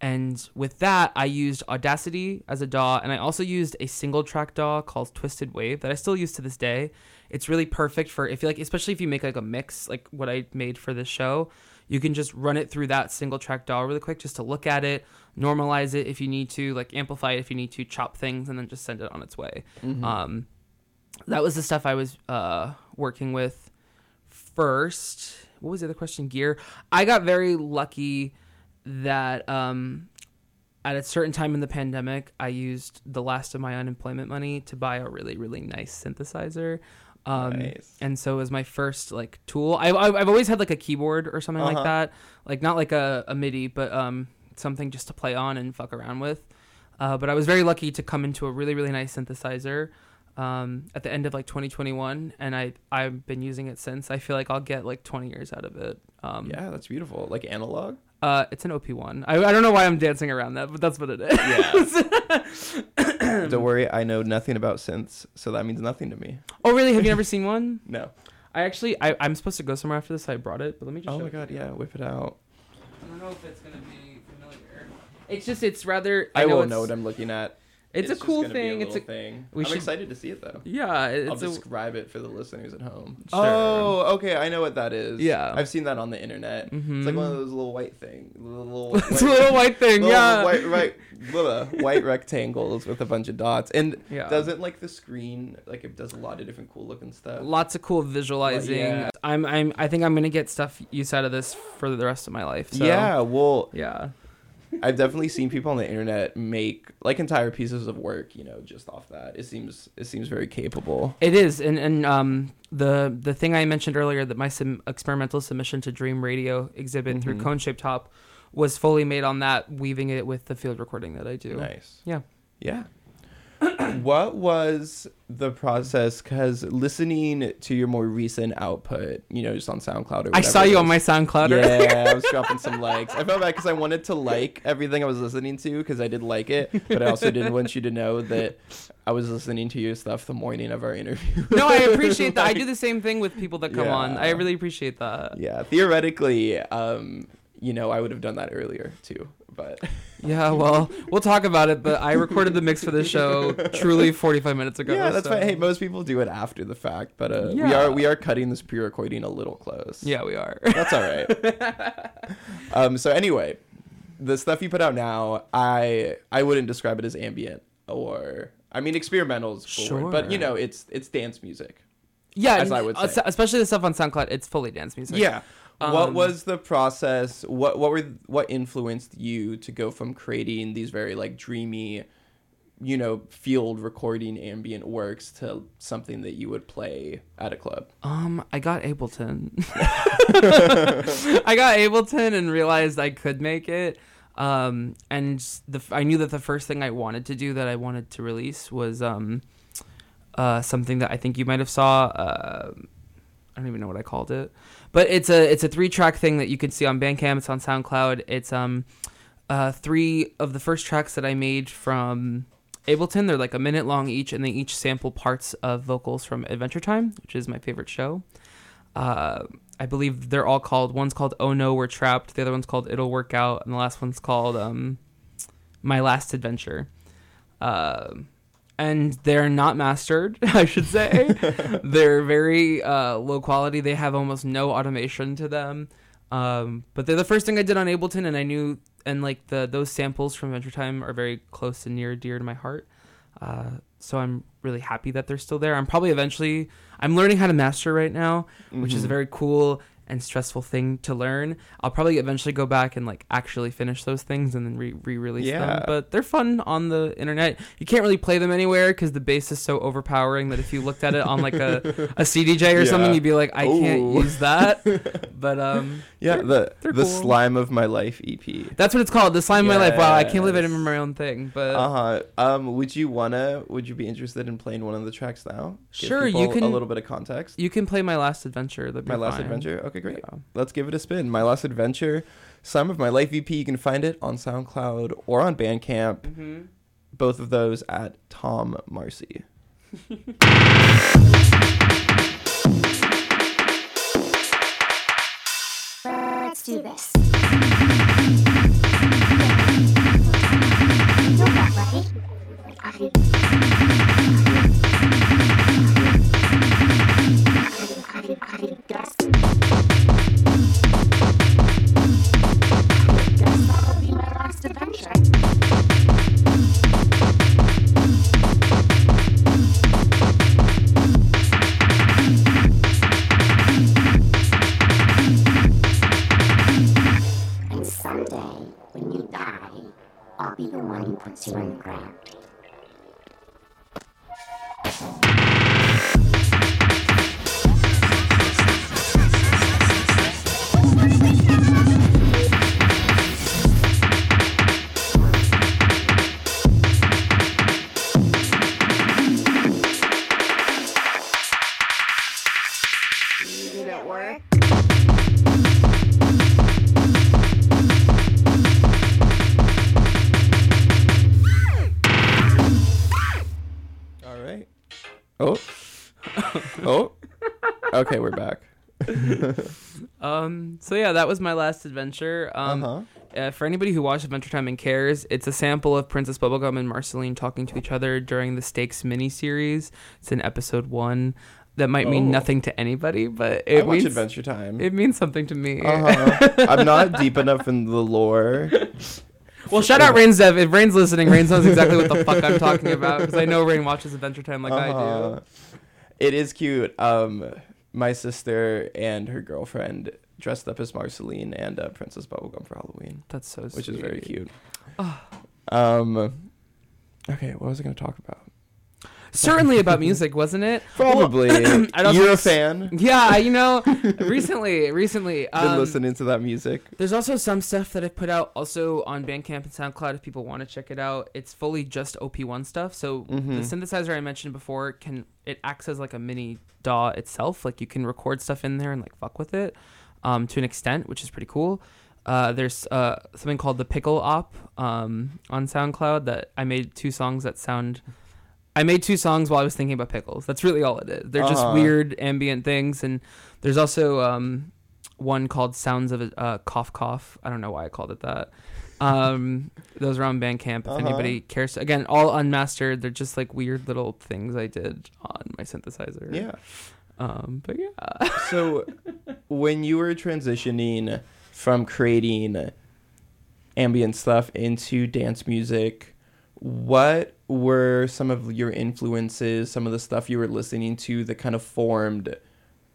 S2: and with that, I used Audacity as a DAW, and I also used a single track DAW called Twisted Wave that I still use to this day. It's really perfect for if you like, especially if you make like a mix, like what I made for this show. You can just run it through that single track DAW really quick, just to look at it, normalize it if you need to, like amplify it if you need to, chop things, and then just send it on its way.
S1: Mhm.
S2: Um, that was the stuff I was uh, working with first. What was the other question? Gear. I got very lucky that um, at a certain time in the pandemic, I used the last of my unemployment money to buy a really, really nice synthesizer. Um,
S1: Nice.
S2: And so it was my first like tool. I, I, I've always had like a keyboard or something
S1: Uh-huh.
S2: like that, like not like a, a MIDI, but um, something just to play on and fuck around with. Uh, but I was very lucky to come into a really, really nice synthesizer um, at the end of like 2021, and I I've been using it since. I feel like I'll get like 20 years out of it. Um,
S1: yeah, that's beautiful. Like analog?
S2: uh, it's an OP1. I, I don't know why I'm dancing around that, but that's what it is.
S1: Don't worry, I know nothing about synths, so that means nothing to me.
S2: oh, really? Have you never seen one?
S1: No.
S2: I actually I, I'm supposed to go somewhere after this. So I brought it, but let me just.
S1: Oh
S2: show
S1: my god, yeah, whip it out.
S2: I don't know if it's gonna be. It's just it's rather.
S1: I,
S2: know
S1: will
S2: it's-
S1: know what I'm looking at.
S2: It's, a
S1: just
S2: cool thing. it's a
S1: thing.
S2: we
S1: I'm
S2: should-
S1: excited to see it though.
S2: yeah.
S1: I'll
S2: It's a
S1: describe it for the listeners at home.
S2: Oh, sure.
S1: Oh, okay, I know what that is.
S2: Yeah.
S1: I've seen that on the internet. It's mm-hmm.
S2: like
S1: one of those little white thing, little,
S2: it's a little white thing.
S1: little
S2: yeah.
S1: white, right, little white rectangles with a bunch of dots. And
S2: Yeah.
S1: doesn't like the screen like it does a lot of different cool looking stuff.
S2: Lots of cool visualizing.
S1: yeah.
S2: I'm I'm I think I'm gonna get stuff use out of this for the rest of my life. So,
S1: Yeah, well,
S2: Yeah.
S1: I've definitely seen people on the internet make like entire pieces of work, you know, just off that. It seems it seems very capable.
S2: It is, and and um the the thing I mentioned earlier that my sim- experimental submission to Dream Radio exhibit through
S1: Mhm.
S2: Cone Shape Top was fully made on that, weaving it with the field recording that I do.
S1: Nice.
S2: Yeah.
S1: Yeah. What was the process? Because listening to your more recent output, you know, just on SoundCloud or
S2: I saw you on my SoundCloud.
S1: Yeah, I was dropping some likes. I felt bad because I wanted to like everything I was listening to because I did like it, but I also didn't want you to know that I was listening to your stuff the morning of our interview.
S2: no, I appreciate that. I do the same thing with people that come on. I really appreciate that.
S1: yeah, theoretically, um, you know, I would have done that earlier too, but
S2: Yeah, well, we'll talk about it, but I recorded the mix for this show truly 45 minutes ago.
S1: yeah, that's
S2: so-
S1: fine. Hey, most people do it after the fact, but uh, we are we are cutting this pre-recording a little close.
S2: Yeah, we are.
S1: That's all right. um, so anyway, the stuff you put out now, I I wouldn't describe it as ambient or I mean experimentals, forward, but you know it's it's dance music.
S2: yeah,
S1: as I would say.
S2: especially the stuff on SoundCloud, it's fully dance music.
S1: yeah. What
S2: Um,
S1: was the process? What what were what influenced you to go from creating these very like dreamy, you know, field recording ambient works to something that you would play at a club?
S2: Um, I got Ableton. I got Ableton and realized I could make it. Um, and the I knew that the first thing I wanted to do that I wanted to release was um, uh, something that I think you might have saw. Uh, I don't even know what I called it, but it's a it's a three track thing that you can see on Bandcamp. It's on SoundCloud. It's um, uh, three of the first tracks that I made from Ableton. They're like a minute long each, and they each sample parts of vocals from Adventure Time, which is my favorite show. Uh, I believe they're all called. One's called "Oh No, We're Trapped." The other one's called "It'll Work Out," and the last one's called um, "My Last Adventure." Uh, and they're not mastered, I should say. they're very uh, low quality. They have almost no automation to them. Um, but they're the first thing I did on Ableton, and I knew, and like the those samples from Adventure Time are very close and near dear to my heart. Uh, so I'm really happy that they're still there. I'm probably eventually. I'm learning how to master right now, which is a
S1: Mhm.
S2: very cool and stressful thing to learn. I'll probably eventually go back and like actually finish those things and then re re-release
S1: Yeah.
S2: them. But they're fun on the internet. You can't really play them anywhere because the bass is so overpowering that if you looked at it on like a, a CDJ or something, you'd be like, I can't use that. But um,
S1: Yeah,
S2: they're-
S1: the
S2: they're
S1: the
S2: cool.
S1: slime of my life EP.
S2: that's what it's called. The slime of my life. Wow, I can't believe I didn't remember my own thing. But
S1: Uh huh. Um, would you wanna? Would you be interested in playing one of the tracks now? Give
S2: Sure, you can-
S1: a little bit of context.
S2: you can play my last adventure.
S1: My last
S2: fine.
S1: adventure. Okay, great.
S2: Yeah.
S1: Let's give it a spin. My last adventure, Slime of My Life EP. You can find it on SoundCloud or on Bandcamp.
S2: Mm-hmm.
S1: Both of those at Tom Marsi.
S3: Let's do this. You're someday, when you die, I'll be the one who puts you in the ground.
S1: Okay, we're back.
S2: Um, so yeah, that was my last adventure. Um,
S1: uh-huh.
S2: uh, for anybody who watched Adventure Time and cares, it's a sample of Princess Bubblegum and Marceline talking to each other during the Stakes miniseries. It's in episode one. That might mean
S1: Oh.
S2: nothing to anybody, but
S1: I
S2: it
S1: watch
S2: means
S1: Adventure Time.
S2: it means something to me.
S1: uh-huh. I'm not deep enough in the lore.
S2: Well, shout out Rain's Dev. If Rain's listening, Rain knows exactly what the fuck I'm talking about because I know Rain watches Adventure Time like I
S1: Uh-huh.
S2: do.
S1: It is cute. Um, my sister and her girlfriend dressed up as Marceline and uh, Princess Bubblegum for Halloween,
S2: That's so sweet.
S1: which is very cute.
S2: Ah.
S1: Um, okay, what was I going to talk about?
S2: Certainly about music, wasn't it?
S1: Probably.
S2: I don't
S1: You're a
S2: know.
S1: fan.
S2: Yeah, you know, recently, recently,
S1: Been
S2: um,
S1: listening to that music.
S2: There's also some stuff that I've put out also on Bandcamp and SoundCloud if people want to check it out. It's fully just OP1 stuff. So the
S1: Mhm.
S2: synthesizer I mentioned before can it acts as like a mini DAW itself. Like you can record stuff in there and like fuck with it um, to an extent, which is pretty cool. Uh, there's uh, something called the Pickle Op um, on SoundCloud that I made two songs that sound. I made two songs while I was thinking about pickles. That's really all it is. They're just
S1: Uh-huh.
S2: weird ambient things, and there's also um, one called Sounds of a uh, Cough Cough. I don't know why I called it that. Um, those are on Bandcamp. If
S1: Uh-huh.
S2: anybody cares, again, all unmastered. They're just like weird little things I did on my synthesizer.
S1: Yeah.
S2: Um, but yeah.
S1: So, when you were transitioning from creating ambient stuff into dance music, what were some of your influences, some of the stuff you were listening to that kind of formed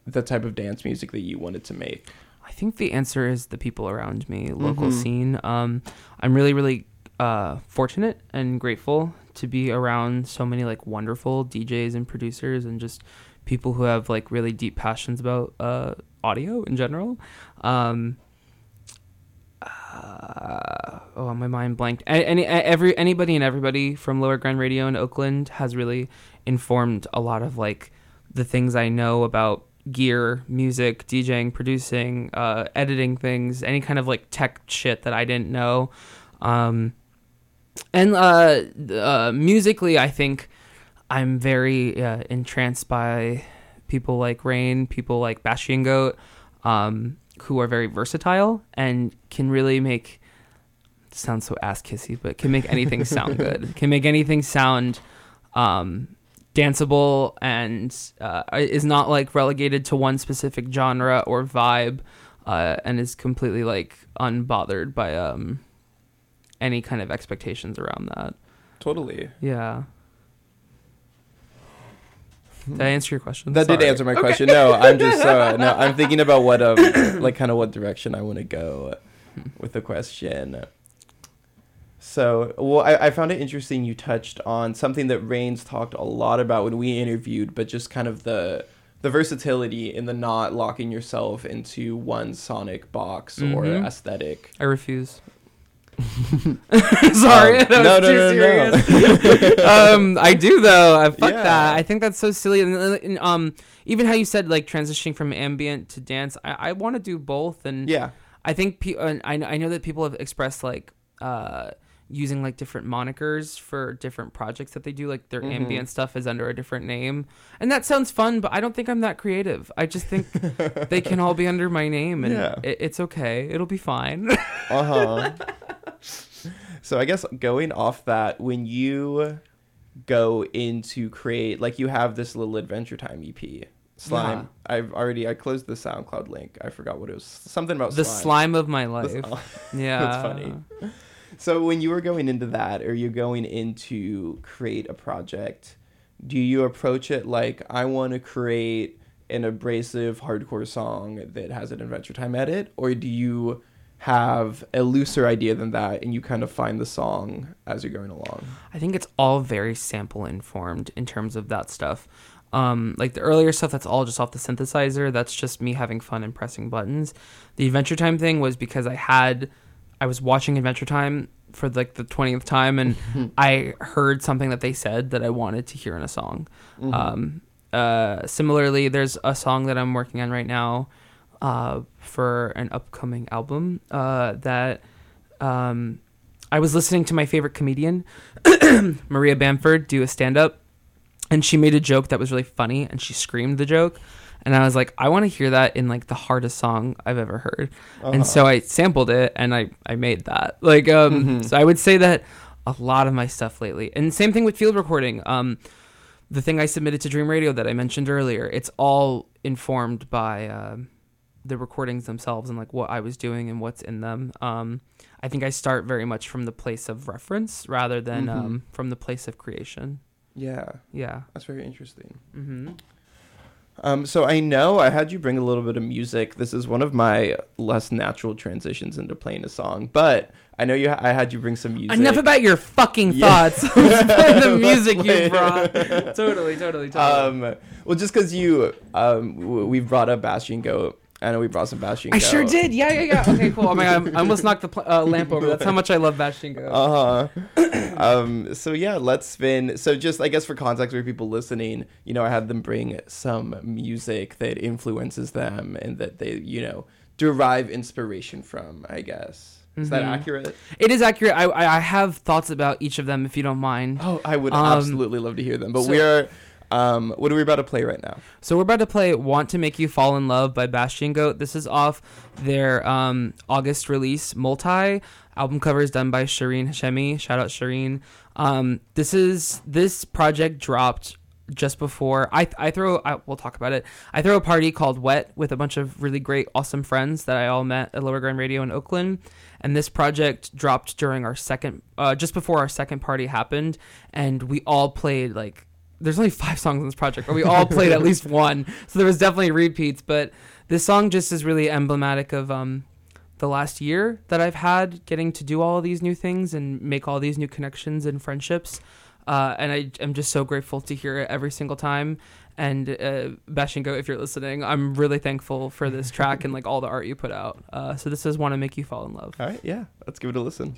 S1: the type of dance music that you wanted to make?
S2: I think the answer is the people around me, local
S1: Mhm.
S2: scene. Um, I'm really, really uh, fortunate and grateful to be around so many like wonderful DJs and producers and just people who have like really deep passions about uh, audio in general. Um, uh, oh, my mind blanked. Any, every anybody and everybody from Lower Grand Radio in Oakland has really informed a lot of like the things I know about gear, music, DJing, producing, uh, editing things, any kind of like tech shit that I didn't know. Um, and uh, uh, musically, I think I'm very uh, entranced by people like Rain, people like BastienGOAT, um, who are very versatile and can really make sounds so ass kissy, but can make anything sound good. Can make anything sound um, danceable and uh, is not like relegated to one specific genre or vibe, uh, and is completely like unbothered by um, any kind of expectations around that.
S1: Totally.
S2: Yeah. Did I answer your question?
S1: That did answer my question. No, I'm just uh, no, I'm thinking about what um like kind of what direction I want to go with the question. So, well, I, I found it interesting you touched on something that Rains talked a lot about when we interviewed, but just kind of the the versatility in the not locking yourself into one sonic box or
S2: Mhm.
S1: aesthetic.
S2: I refuse. Sorry,
S1: Um,
S2: that was
S1: no, no,
S2: too
S1: no, no.
S2: serious. um, I do though. I fuck
S1: Yeah.
S2: that. I think that's so silly. And, and, um, even how you said like transitioning from ambient to dance, I, I want to do both. And
S1: Yeah.
S2: I think pe- I I know that people have expressed like uh using like different monikers for different projects that they do. Like their
S1: Mhm.
S2: ambient stuff is under a different name, and that sounds fun. But I don't think I'm that creative. I just think they can all be under my name, and
S1: Yeah.
S2: it, it's okay. It'll be fine.
S1: Uh huh. so I guess going off that, when you go into create, like you have this little Adventure Time EP, slime.
S2: Yeah.
S1: I've already I closed the SoundCloud link. I forgot what it was. Something about
S2: the
S1: slime.
S2: slime of my
S1: The
S2: life. Yeah,
S1: That's funny. So when you were going into that, or you're going into create a project, do you approach it like I want to create an abrasive hardcore song that has an Adventure Time edit, or do you have a looser idea than that and you kind of find the song as you're going along?
S2: I think it's all very sample informed in terms of that stuff. Um, like the earlier stuff, that's all just off the synthesizer. That's just me having fun and pressing buttons. The Adventure Time thing was because I had, I was watching Adventure Time for like the twentieth time, and I heard something that they said that I wanted to hear in a song.
S1: Mm-hmm.
S2: Um, uh, similarly, there's a song that I'm working on right now uh, for an upcoming album uh, that um, I was listening to my favorite comedian, Maria Bamford, do a stand up, and she made a joke that was really funny, and she screamed the joke. And I was like, I want to hear that in like the hardest song I've ever heard, and so I sampled it and I I made that. Like, um, so I would say that a lot of my stuff lately, and same thing with field recording. Um, the thing I submitted to Dream Radio that I mentioned earlier, it's all informed by um the recordings themselves and like what I was doing and what's in them. Um, I think I start very much from the place of reference rather than
S4: Mhm.
S2: um, from the place of creation.
S4: Yeah,
S2: Yeah.
S4: that's very interesting.
S2: Mm-hmm.
S4: Um, so I know I had you bring a little bit of music. This is one of my less natural transitions into playing a song, but I know you. I had you bring some music.
S2: Enough about your fucking
S4: Yeah.
S2: thoughts. the music you brought. totally, totally, totally.
S4: Um, well, just because you, um, we brought up BastienGOAT. I know we brought some Bastien
S2: I sure did. Yeah, yeah, yeah. Okay, cool. Oh my god, I almost knocked the pl- uh, lamp over. That's how much I love Bastien
S4: Uh huh. um. So yeah, let's spin. So just I guess for context for people listening, you know, I had them bring some music that influences them and that they, you know, derive inspiration from. I guess is that
S2: Mhm.
S4: accurate?
S2: it is accurate. I, I I have thoughts about each of them if you don't mind.
S4: Oh, I would
S2: Um,
S4: absolutely love to hear them. But
S2: so-
S4: we are. Um, what are we about to play right now?
S2: So we're about to play "Want to Make You Fall in Love" by BastienGOAT. This is off their um, August release, Multi. Album cover is done by Shireen Hashemi. Shout out Shireen. Um, this is this project dropped just before I I throw I, we'll talk about it. I throw a party called Wet with a bunch of really great, awesome friends that I all met at Lower Grand Radio in Oakland. And this project dropped during our second, uh, just before our second party happened, and we all played like there's only five songs on this project, but we all played at least one. So there was definitely repeats. But this song just is really emblematic of um, the last year that I've had getting to do all of these new things and make all these new connections and friendships. Uh, and I am just so grateful to hear it every single time. And uh, BastienGOAT, if you're listening, I'm really thankful for this track and like all the art you put out. Uh, so this is "Want to Make You Fall in Love."
S4: All right, yeah, let's give it a listen.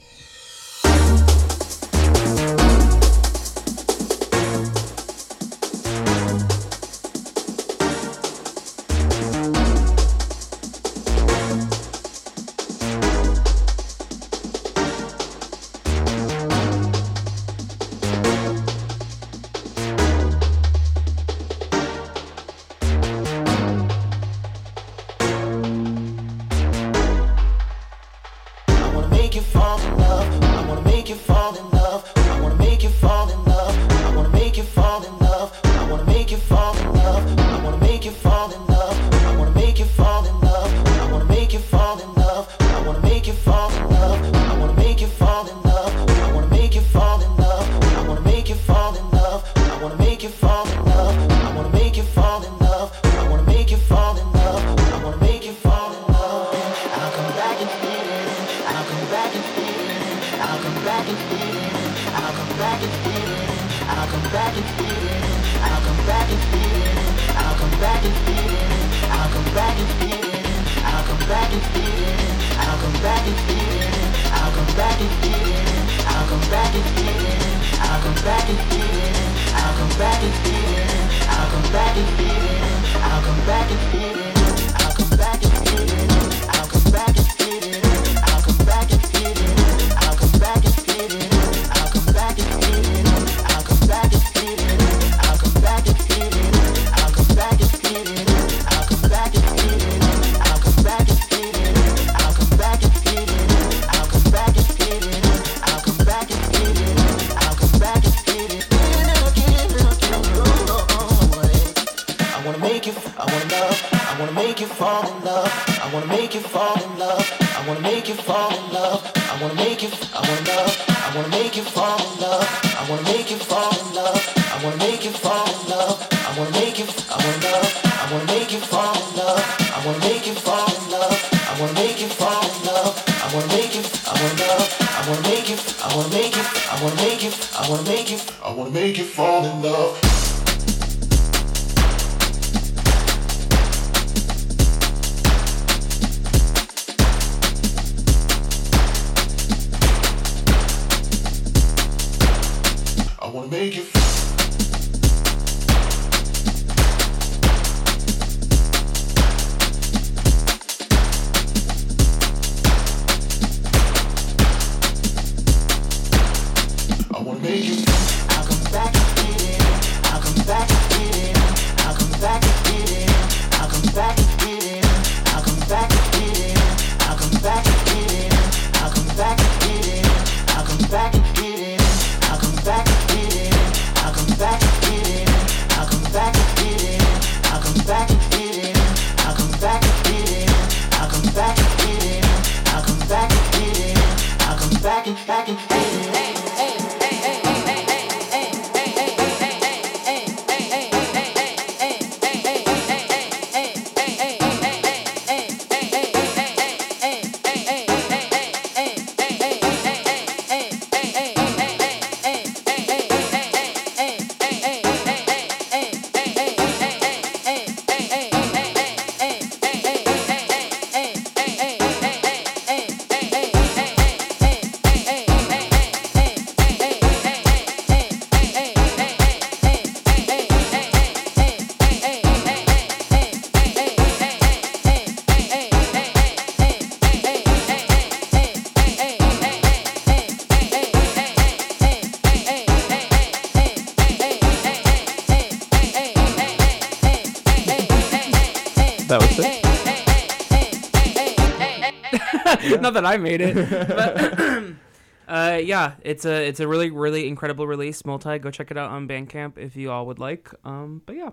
S5: I
S2: made it. But uh, yeah, it's a it's a really really incredible release. Multi, go check it out on Bandcamp if you all would like. Um, but yeah,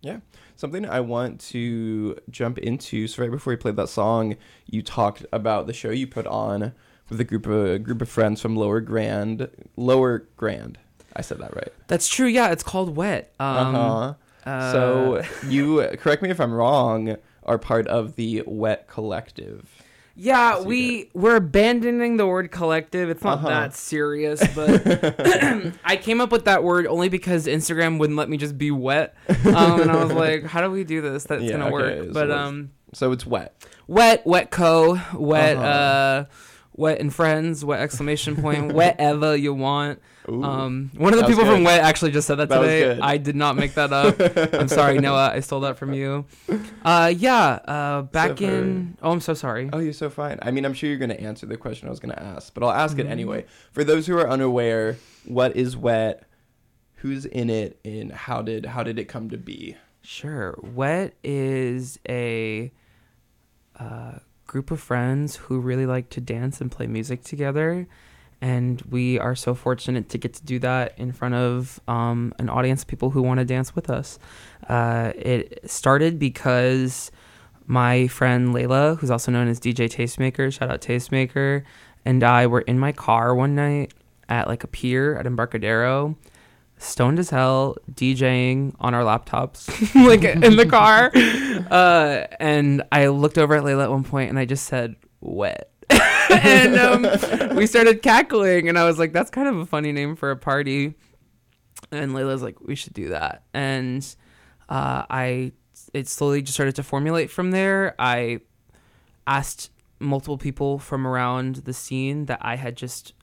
S1: Yeah. Something I want to jump into. So right before you played that song, you talked about the show you put on with a group of a group of friends from Lower Grand. Lower Grand. I said that right.
S2: that's true. Yeah, it's called Wet. Um,
S1: uh-huh.
S2: uh,
S1: so you correct me if I'm wrong. Are part of the Wet Collective.
S2: Yeah, we we're abandoning the word collective. It's not
S1: Uh-huh.
S2: that serious, but I came up with that word only because Instagram wouldn't let me just be wet, um, and I was like, "How do we do this? That's
S1: Yeah,
S2: gonna
S1: okay,
S2: work."
S1: so
S2: but um,
S1: So it's Wet.
S2: wet, wet co, wet,
S1: Uh-huh.
S2: uh, wet and friends, wet exclamation point, whatever you want.
S1: Ooh.
S2: Um, one of the people from. Wet actually just said that,
S1: That
S2: today.
S1: good.
S2: I did not make that up. I'm sorry, Noah. I stole that from you. Uh, yeah. Uh, back
S1: So
S2: in. Oh, I'm so sorry.
S1: Oh, you're so fine. I mean, I'm sure you're going to answer the question I was going to ask, but I'll ask
S2: Mm-hmm.
S1: it anyway. For those who are unaware, what is Wet? Who's in it, and how did how did it come to be?
S2: Sure. Wet is a uh, group of friends who really like to dance and play music together. And we are so fortunate to get to do that in front of um, an audience of people who want to dance with us. Uh, it started because my friend Layla, who's also known as DJ Tastemaker, shout out Tastemaker, and I were in my car one night at like a pier at Embarcadero stoned as hell, DJing on our laptops, like in the car. Uh, and I looked over at Layla at one point and I just said, wet. and um, we started cackling, and I was like, that's kind of a funny name for a party. And Layla's like, we should do that. And uh, I, it slowly just started to formulate from there. I asked multiple people from around the scene that I had just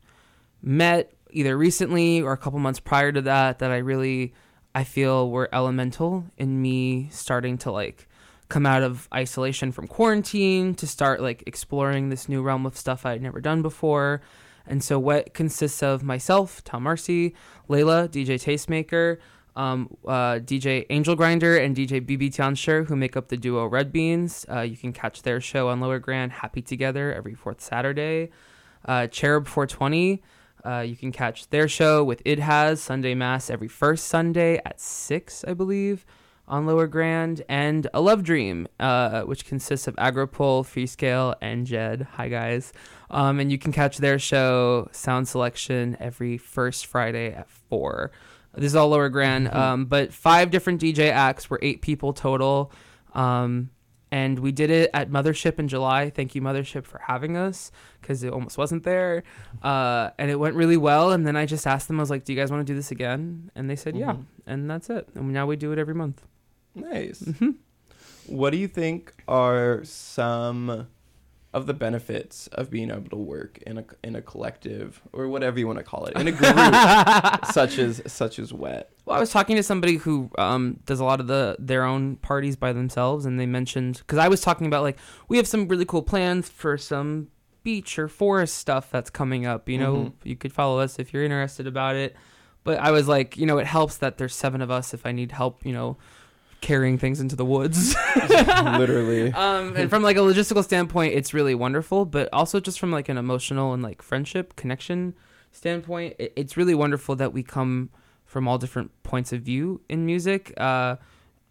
S2: met either recently or a couple months prior to that that I really I feel were elemental in me starting to like come out of isolation from quarantine to start like exploring this new realm of stuff I'd never done before. And so what consists of myself, Tom Marsi, Layla, DJ Tastemaker, um, uh, DJ Angel Grinder, and DJ BB Tiansher, who make up the duo Red Beans. Uh, you can catch their show on Lower Grand, Happy Together, every fourth Saturday. Uh, Cherub 420, uh, you can catch their show with It Has Sunday Mass every first Sunday at 6, I believe, on Lower Grand. And A Love Dream, uh, which consists of Agropole, Freescale, and Jed. Hi, guys. Um, and you can catch their show, Sound Selection, every first Friday at 4. This is all Lower Grand, um, but five different DJ acts. We're eight people total. Um, and we did it at Mothership in July. Thank you, Mothership, for having us because it almost wasn't there. Uh, and it went really well. And then I just asked them, I was like, do you guys want to do this again? And they said, yeah.
S1: Mhm.
S2: And that's it. And now we do it every month.
S1: Nice.
S2: Mhm.
S1: What do you think are some of the benefits of being able to work in a in a collective or whatever you want to call it in a group such as such as Wet?
S2: Well, I was talking to somebody who um, does a lot of the their own parties by themselves, and they mentioned because I was talking about like we have some really cool plans for some beach or forest stuff that's coming up. You know,
S1: Mhm.
S2: you could follow us if you're interested about it. But I was like, you know, it helps that there's seven of us. If I need help, you know, carrying things into the woods.
S1: Literally.
S2: um, and from like a logistical standpoint, it's really wonderful. But also just from like an emotional and like friendship connection standpoint, it, it's really wonderful that we come from all different points of view in music. Uh,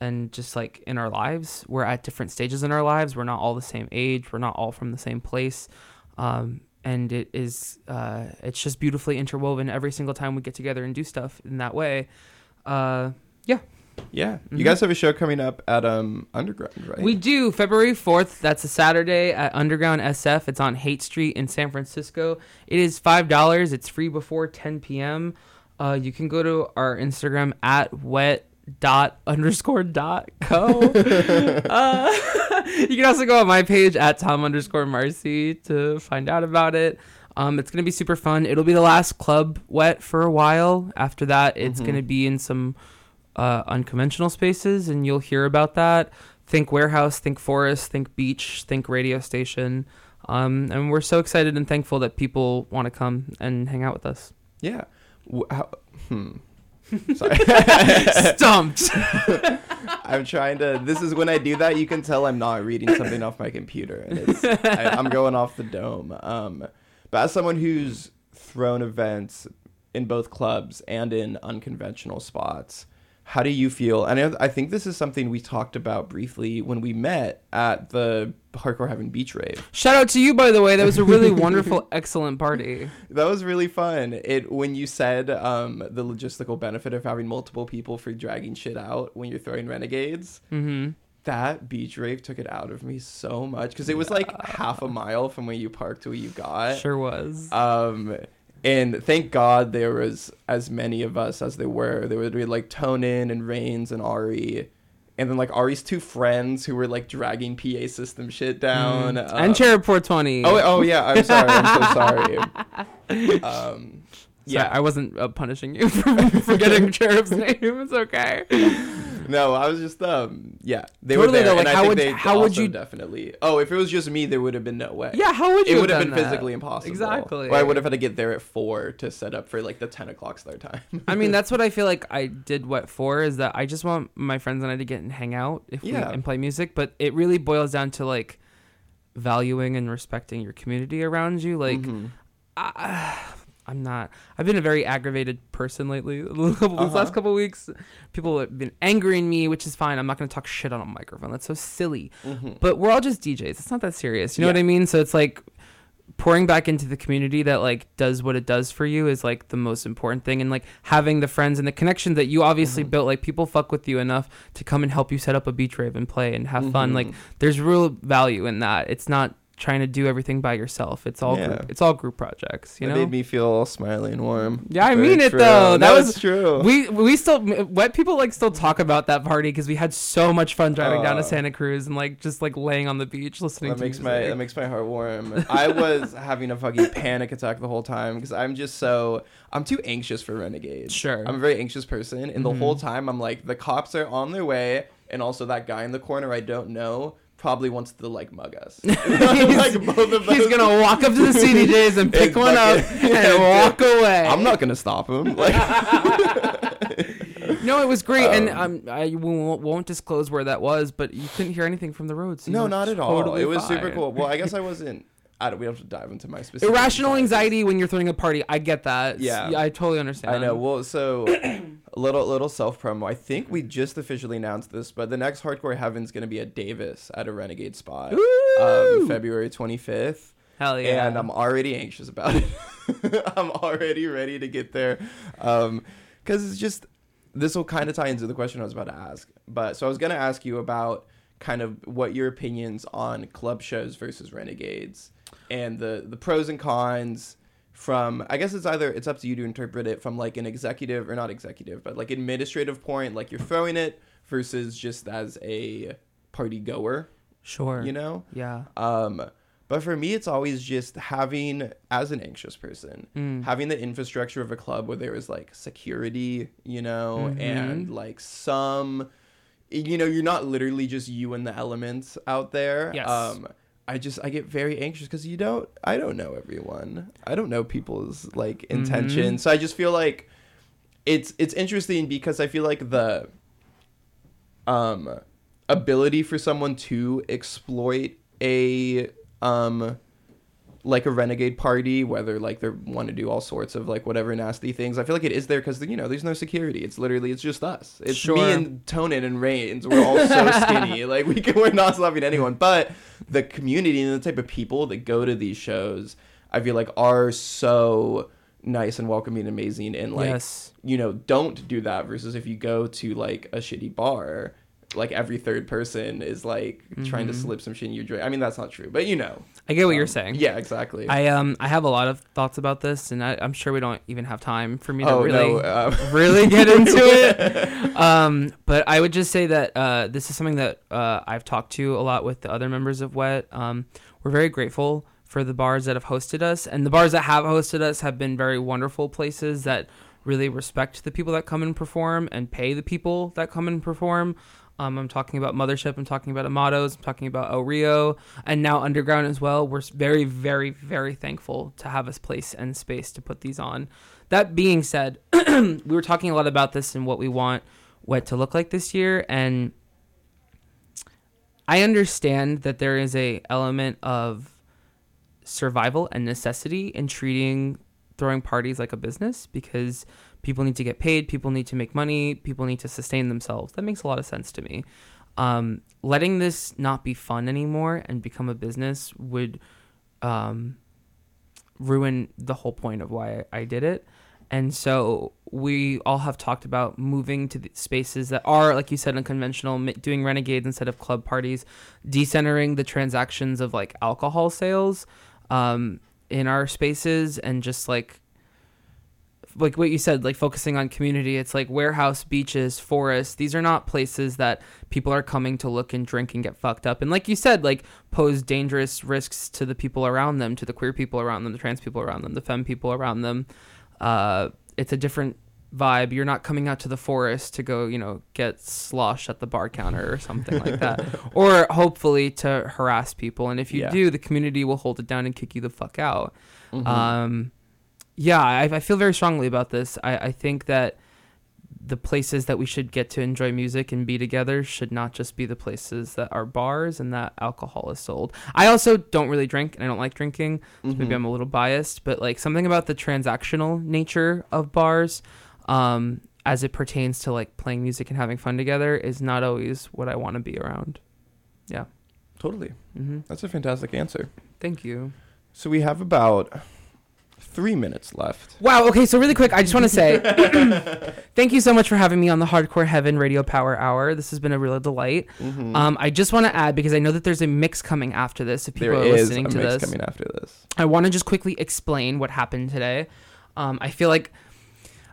S2: and just like in our lives, we're at different stages in our lives. We're not all the same age. We're not all from the same place. Um, and it is, uh, it's just beautifully interwoven every single time we get together and do stuff in that way. Uh,
S1: Yeah.
S2: Mhm.
S1: You guys have a show coming up at um Underground, right?
S2: We do February 4th. That's a Saturday at Underground SF. It's on Haight Street in San Francisco. It is $5. It's free before 10 p.m. Uh, you can go to our Instagram at wet dot underscore dot co. uh, you can also go on my page at tom underscore marsi to find out about it. Um, it's gonna be super fun. It'll be the last club wet for a while. After that, it's
S1: Mhm.
S2: gonna be in some uh, unconventional spaces, and you'll hear about that. Think warehouse, think forest, think beach, think radio station. Um, and we're so excited and thankful that people want to come and hang out with us.
S1: Yeah. W- how, hmm. Sorry.
S2: Stumped.
S1: I'm trying to. This is when I do that. You can tell I'm not reading something off my computer, and it's I, I'm going off the dome. Um, but as someone who's thrown events in both clubs and in unconventional spots, how do you feel? And I, I think this is something we talked about briefly when we met at the Hardcore Heaven Beach Rave.
S2: Shout out to you, by the way. That was a really wonderful, excellent party.
S1: That was really fun. It when you said um, the logistical benefit of having multiple people for dragging shit out when you're throwing renegades.
S2: Mm-hmm.
S1: That beach rave took it out of me so much because it was like half a mile from where you parked to where you got.
S2: Sure was.
S1: Um, and thank God there was as many of us as there were. There would be like Tonin and Rains and Ari, and then like Ari's two friends who were like dragging PA system shit down.
S2: Mm.
S1: uh,
S2: and Cherub 420.
S1: Oh, oh yeah. I'm sorry. I'm so sorry. Um,
S2: yeah,
S1: yeah.
S2: I wasn't uh, punishing you for forgetting Cherub's name. It's okay.
S1: No, I was just um yeah they
S2: Totally,
S1: were there
S2: though, like,
S1: and I
S2: how
S1: think
S2: would-
S1: they
S2: how would you-
S1: definitely oh if it was just me there would have been no way
S2: Yeah, how would you?
S1: it would have been
S2: that?
S1: physically impossible
S2: Exactly.
S1: or I would have had to get there at four to set up for like the ten o'clock start time
S2: I mean, that's what I feel like I did what for is that I just want my friends and I to get and hang out if we,
S1: Yeah.
S2: and play music, but it really boils down to like valuing and respecting your community around you. Like,
S1: Mhm.
S2: I, I'm not. I've been a very aggravated person lately. The These
S1: Uh-huh.
S2: last couple weeks, people have been angering me, which is fine. I'm not going to talk shit on a microphone. That's so silly.
S1: Mhm.
S2: But we're all just DJs. It's not that serious. You know
S1: Yeah.
S2: what I mean? So it's like pouring back into the community that like does what it does for you is like the most important thing and like having the friends and the connection that you obviously
S1: Mm-hmm.
S2: built like people fuck with you enough to come and help you set up a beach rave and play and have fun
S1: Mhm.
S2: like there's real value in that it's not trying to do everything by yourself it's all
S1: Yeah.
S2: group it's all group projects you
S1: it
S2: know
S1: made me feel all smiley and warm
S2: Yeah, I
S1: Very
S2: mean it,
S1: true.
S2: though. That was-
S1: true
S2: we we still wet people like still talk about that party because we had so much fun driving down to
S1: Uh,
S2: Santa Cruz and like just like laying on the beach listening
S1: that
S2: to
S1: makes my
S2: music.
S1: that makes my heart warm. I was having a fucking panic attack the whole time because I'm just so I'm too anxious for renegades.
S2: Sure.
S1: I'm a very anxious person, and the
S2: Mhm.
S1: whole time I'm like, the cops are on their way, and also that guy in the corner I don't know probably wants to like mug us. like both of
S2: He's gonna walk up to the CDJs and pick one up and walk away.
S1: I'm not gonna stop him. Like,
S2: No, it was great, and
S1: Um,
S2: um, I won't, won't disclose where that was, but you couldn't hear anything from the road. So
S1: no, not at all.
S2: totally
S1: It was super cool. Well, I guess I wasn't. I don't. We don't have to dive into my specific.
S2: Irrational anxiety when you're throwing a party. I get that.
S1: Yeah.
S2: I totally understand.
S1: I know. Well, so a little little self promo. I think we just officially announced this, but the next Hardcore Heaven's going to be at Davis at a Renegade spot, um, February 25th,
S2: Hell yeah.
S1: and I'm already anxious about it. I'm already ready to get there, um, because it's just this will kind of tie into the question I was about to ask. But so I was going to ask you about kind of what your opinions on club shows versus Renegades and the the pros and cons from I guess it's either it's up to you to interpret it from like an executive or not executive, but like administrative point, like you're throwing it versus just as a party goer,
S2: sure.
S1: you know?
S2: Yeah.
S1: Um but for me it's always just having as an anxious person,
S2: Mm.
S1: having the infrastructure of a club where there is like security, you know,
S2: Mhm.
S1: and like some you know, you're not literally just you and the elements out there.
S2: Yes.
S1: Um I just I get very anxious because you don't I don't know everyone. I don't know people's like intentions. So I just feel like it's it's interesting because I feel like the um ability for someone to exploit a um like a renegade party whether like they want to do all sorts of like whatever nasty things. I feel like it is there because you know there's no security. It's literally it's just us. It's
S2: Sure.
S1: me and tonin and rains we're all so skinny. Like we can, we're not stopping anyone. But the community and the type of people that go to these shows i feel like are so nice and welcoming and amazing. And like
S2: yes.
S1: you know, don't do that versus if you go to like a shitty bar, like every third person is like trying to
S2: Mhm.
S1: slip some shit in your drink. I mean, that's not true, but you know.
S2: I get what you're
S1: Um,
S2: saying.
S1: Yeah, exactly.
S2: I um I have a lot of thoughts about this, and I, I'm sure we don't even have time for me to
S1: oh
S2: really
S1: no. Uh,
S2: really get into it. Um, but I would just say that uh, this is something that uh, I've talked to a lot with the other members of Wet. Um, we're very grateful for the bars that have hosted us, and the bars that have hosted us have been very wonderful places that really respect the people that come and perform and pay the people that come and perform. Um, I'm talking about Mothership. I'm talking about Amados. I'm talking about El Rio, and now Underground as well. We're very, very, very thankful to have a place and space to put these on. That being said, we were talking a lot about this and what we want what to look like this year, and I understand that there is a element of survival and necessity in treating throwing parties like a business because people need to get paid, people need to make money, people need to sustain themselves. That makes a lot of sense to me. Um, letting this not be fun anymore and become a business would um, ruin the whole point of why I, did it. And so we all have talked about moving to spaces that are, like you said, unconventional, doing renegades instead of club parties, decentering the transactions of like alcohol sales um, in our spaces, and just like like what you said, like focusing on community. It's like warehouse, beaches, forests. These are not places that people are coming to look and drink and get fucked up. And like you said, like pose dangerous risks to the people around them, to the queer people around them, the trans people around them, the femme people around them. Uh, it's a different vibe. You're not coming out to the forest to go, you know, get slosh at the bar counter or something like that, or hopefully to harass people. And if you
S1: Yeah.
S2: do, the community will hold it down and kick you the fuck out.
S1: Mhm.
S2: Um, yeah, I, I feel very strongly about this. I, I think that the places that we should get to enjoy music and be together should not just be the places that are bars and that alcohol is sold. I also don't really drink and I don't like drinking. So maybe
S1: Mhm.
S2: I'm a little biased, but like something about the transactional nature of bars, um, as it pertains to like playing music and having fun together, is not always what I want to be around. Yeah.
S1: totally.
S2: hmm
S1: That's a fantastic answer.
S2: Thank you.
S1: So we have about three minutes left.
S2: Wow. Okay. So really quick, I just want to say thank you so much for having me on the Hardcore Heaven Radio Power Hour. This has been a real delight.
S1: Mhm.
S2: Um, I just want to add because I know that there's a mix coming after this. If people
S1: there
S2: are
S1: is a
S2: listening
S1: mix
S2: to this,
S1: coming after this.
S2: I want to just quickly explain what happened today. Um, I feel like,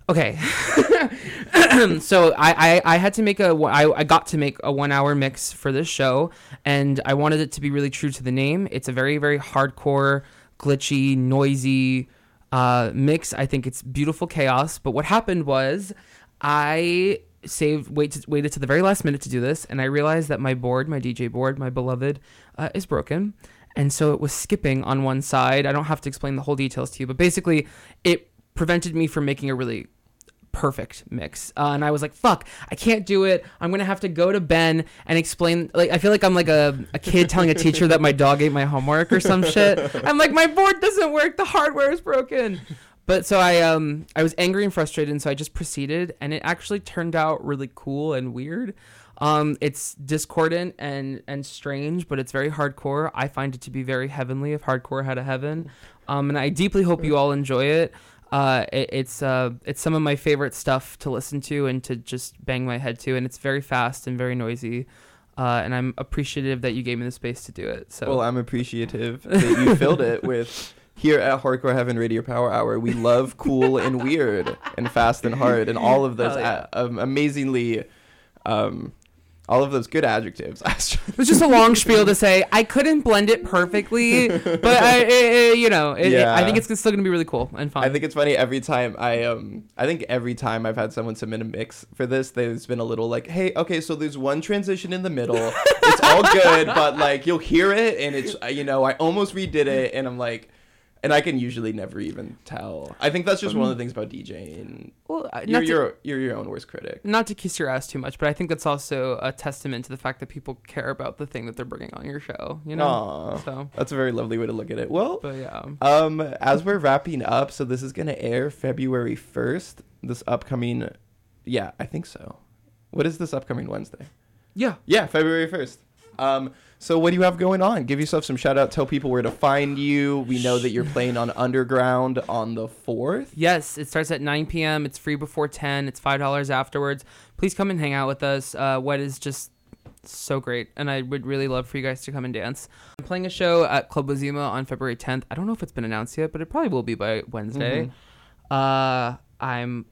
S2: okay, so I, I, I had to make a I, I got to make a one hour mix for this show, and I wanted it to be really true to the name. It's a very very hardcore, glitchy, noisy uh, mix. I think it's beautiful chaos. But what happened was, I saved wait waited to the very last minute to do this, and I realized that my board, my DJ board, my beloved, uh, is broken and so it was skipping on one side. I don't have to explain the whole details to you, but basically, it prevented me from making a really perfect mix. Uh, and I was like, "Fuck, I can't do it. I'm gonna have to go to Ben and explain." Like, I feel like I'm like a, a kid telling a teacher that my dog ate my homework or some shit. I'm like, "My board doesn't work. The hardware is broken." But so I um I was angry and frustrated, and so I just proceeded, and it actually turned out really cool and weird. Um, it's discordant and and strange, but it's very hardcore. I find it to be very heavenly. If hardcore had a heaven, um, and I deeply hope you all enjoy it. Uh, it, it's uh, it's some of my favorite stuff to listen to and to just bang my head to, and it's very fast and very noisy. Uh, and I'm appreciative that you gave me the space to do it. So
S1: Well, I'm appreciative that you filled it with. Here at Hardcore Heaven Radio Power Hour, we love cool and weird and fast and hard and all of those
S2: Hell yeah.
S1: a- um, amazingly, um, all of those good adjectives.
S2: It was just a long spiel to say I couldn't blend it perfectly, but I, it, it- you know, it, it- I think it's still gonna be really cool and fun.
S1: I think it's funny every time I um I think every time I've had someone submit a mix for this, there's been a little like, hey, okay, so there's one transition in the middle. it's all good, but like you'll hear it and it's you know I almost redid it and I'm like, and I can usually never even tell. I think that's just one of the things about DJing.
S2: well, uh,
S1: You're
S2: to,
S1: your you're your own worst critic.
S2: not to kiss your ass too much, but I think that's also a testament to the fact that people care about the thing that they're bringing on your show. You know,
S1: Aw,
S2: so
S1: that's a very lovely way to look at it. Well,
S2: but yeah.
S1: Um, as we're wrapping up, so this is gonna air February first. This upcoming, yeah, I think so. What is this upcoming Wednesday?
S2: Yeah.
S1: Yeah, February first. Um, so what do you have going on? Give yourself some shout out. Tell people where to find you. We know that you're playing on Underground on the fourth.
S2: Yes, it starts at 9 p.m. It's free before 10. It's five dollars afterwards. Please come and hang out with us. Uh, what is just so great, and I would really love for you guys to come and dance. I'm playing a show at Club Wazima on February 10th. I don't know if it's been announced yet, but it probably will be by Wednesday. Uh, I'm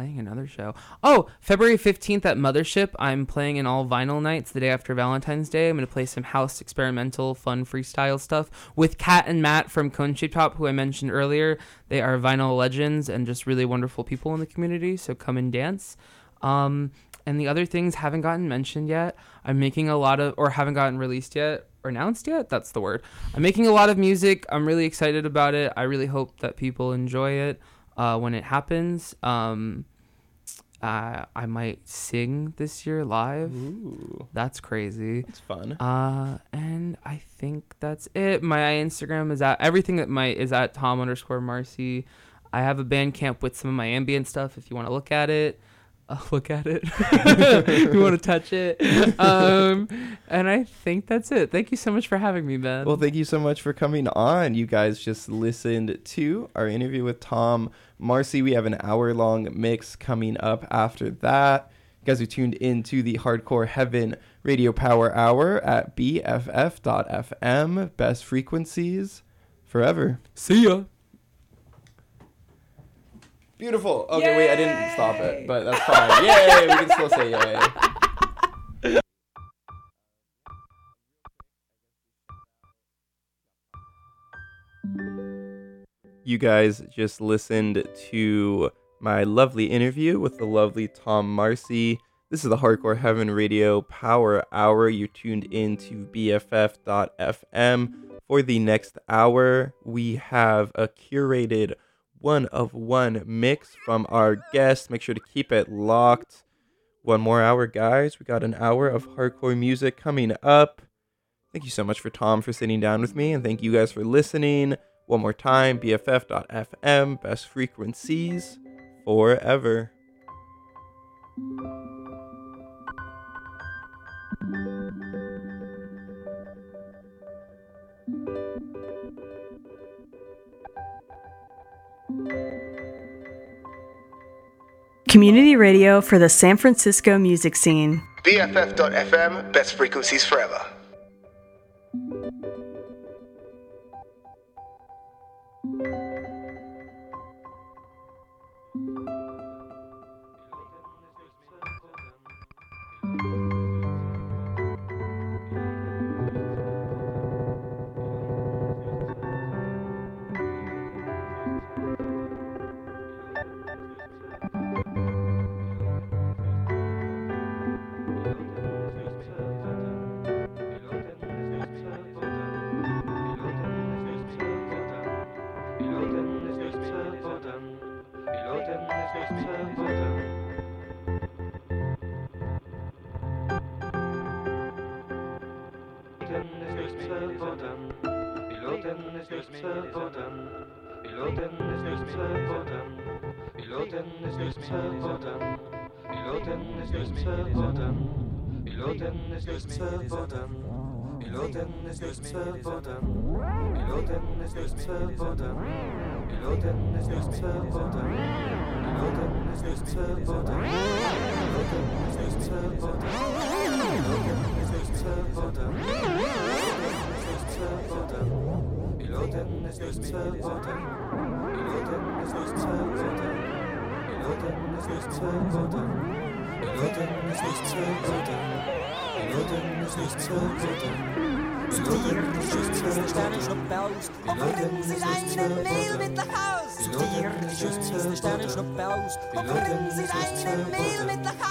S2: playing another show. Oh, February 15th at Mothership, I'm playing an all vinyl night. It's the day after Valentine's Day. I'm going to play some house experimental, fun freestyle stuff with Kat and Matt from Cone Shape Top, who I mentioned earlier. They are vinyl legends and just really wonderful people in the community. So come and dance. Um, and the other things haven't gotten mentioned yet. I'm making a lot of, or haven't gotten released yet or announced yet. That's the word. I'm making a lot of music. I'm really excited about it. I really hope that people enjoy it uh, when it happens. Um, uh, I might sing this year live.
S1: Ooh,
S2: That's crazy.
S1: it's fun.
S2: Uh, and I think that's it. My Instagram is at everything that my is at Tom underscore Marsi. I have a Bandcamp with some of my ambient stuff. If you want to look at it, uh, look at it. you want to touch it. Um, and I think that's it. Thank you so much for having me, Ben.
S1: Well, thank you so much for coming on. You guys just listened to our interview with Tom Marsi. We have an hour long mix coming up after that. You guys are tuned in to the Hardcore Heaven Radio Power Hour at BFF.FM. Best frequencies forever.
S2: See ya.
S1: Beautiful. Okay, wait, I didn't stop it, but that's fine. Yay! We can still say yay. You guys just listened to my lovely interview with the lovely Tom Marsi. This is the Hardcore Heaven Radio Power Hour. You're tuned in to BFF.FM. For the next hour, we have a curated one of one mix from our guest. Make sure to keep it locked. One more hour, guys. We got an hour of hardcore music coming up. Thank you so much for Tom for sitting down with me, and thank you guys for listening. One more time, BFF.FM, best frequencies forever.
S6: Community radio for the San Francisco music scene.
S7: BFF.FM, best frequencies forever.
S8: Newsmail-Button. Piloten des Newsmail-Button. Piloten des
S9: Newsmail-Button. Piloten des Newsmail-Button. Piloten des Newsmail-Button. Piloten des Newsmail-Button. Piloten des Newsmail-Button. Piloten des Newsmail-Button. Piloten des Newsmail-Button. Piloten des Newsmail-Button. Piloten des Newsmail-Button. Verboten ist nichts verboten. Verboten ist nichts verboten. Verboten ist nichts verboten. Verboten ist ist nichts verboten. Sie kriegen die Schüsse der Sterne und Bells. Sie einen Mehl mit nach Haus. Sie kriegen die Schüsse der Sterne und Bells. Sie einen Mehl mit nach Haus.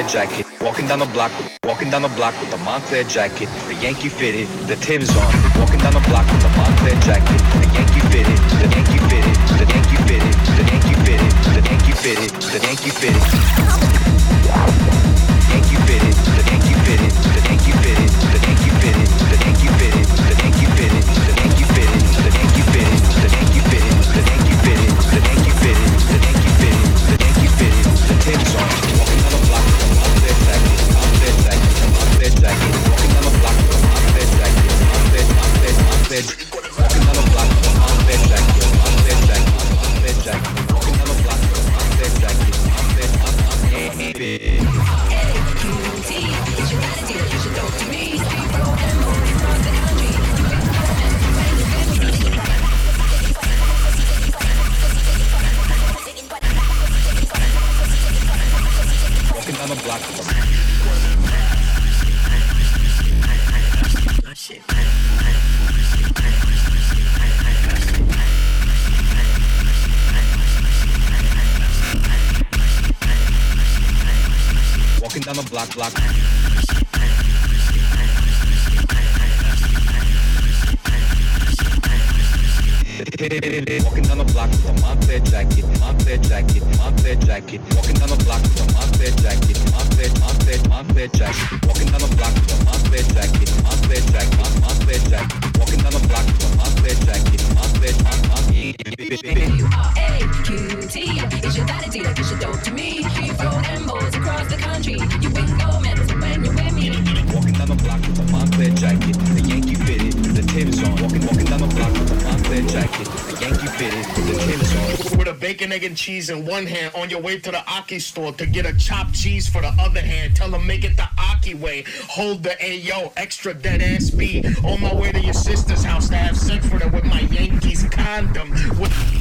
S9: Moncler jacket, walking down the block, walking down the block with the Moncler jacket, the Yankee fitted, the Tim's on. Walking down the block with the Montclair jacket, Yankee fitted, the Yankee fitted, the Yankee fitted, the Yankee fitted, the Yankee fitted. The Yankee fitted. store to get a chopped cheese for the other hand. Tell them make it the Aki way. Hold the Ayo, extra dead ass beat. On my way to your sister's house to have sex with her with my Yankees condom. With-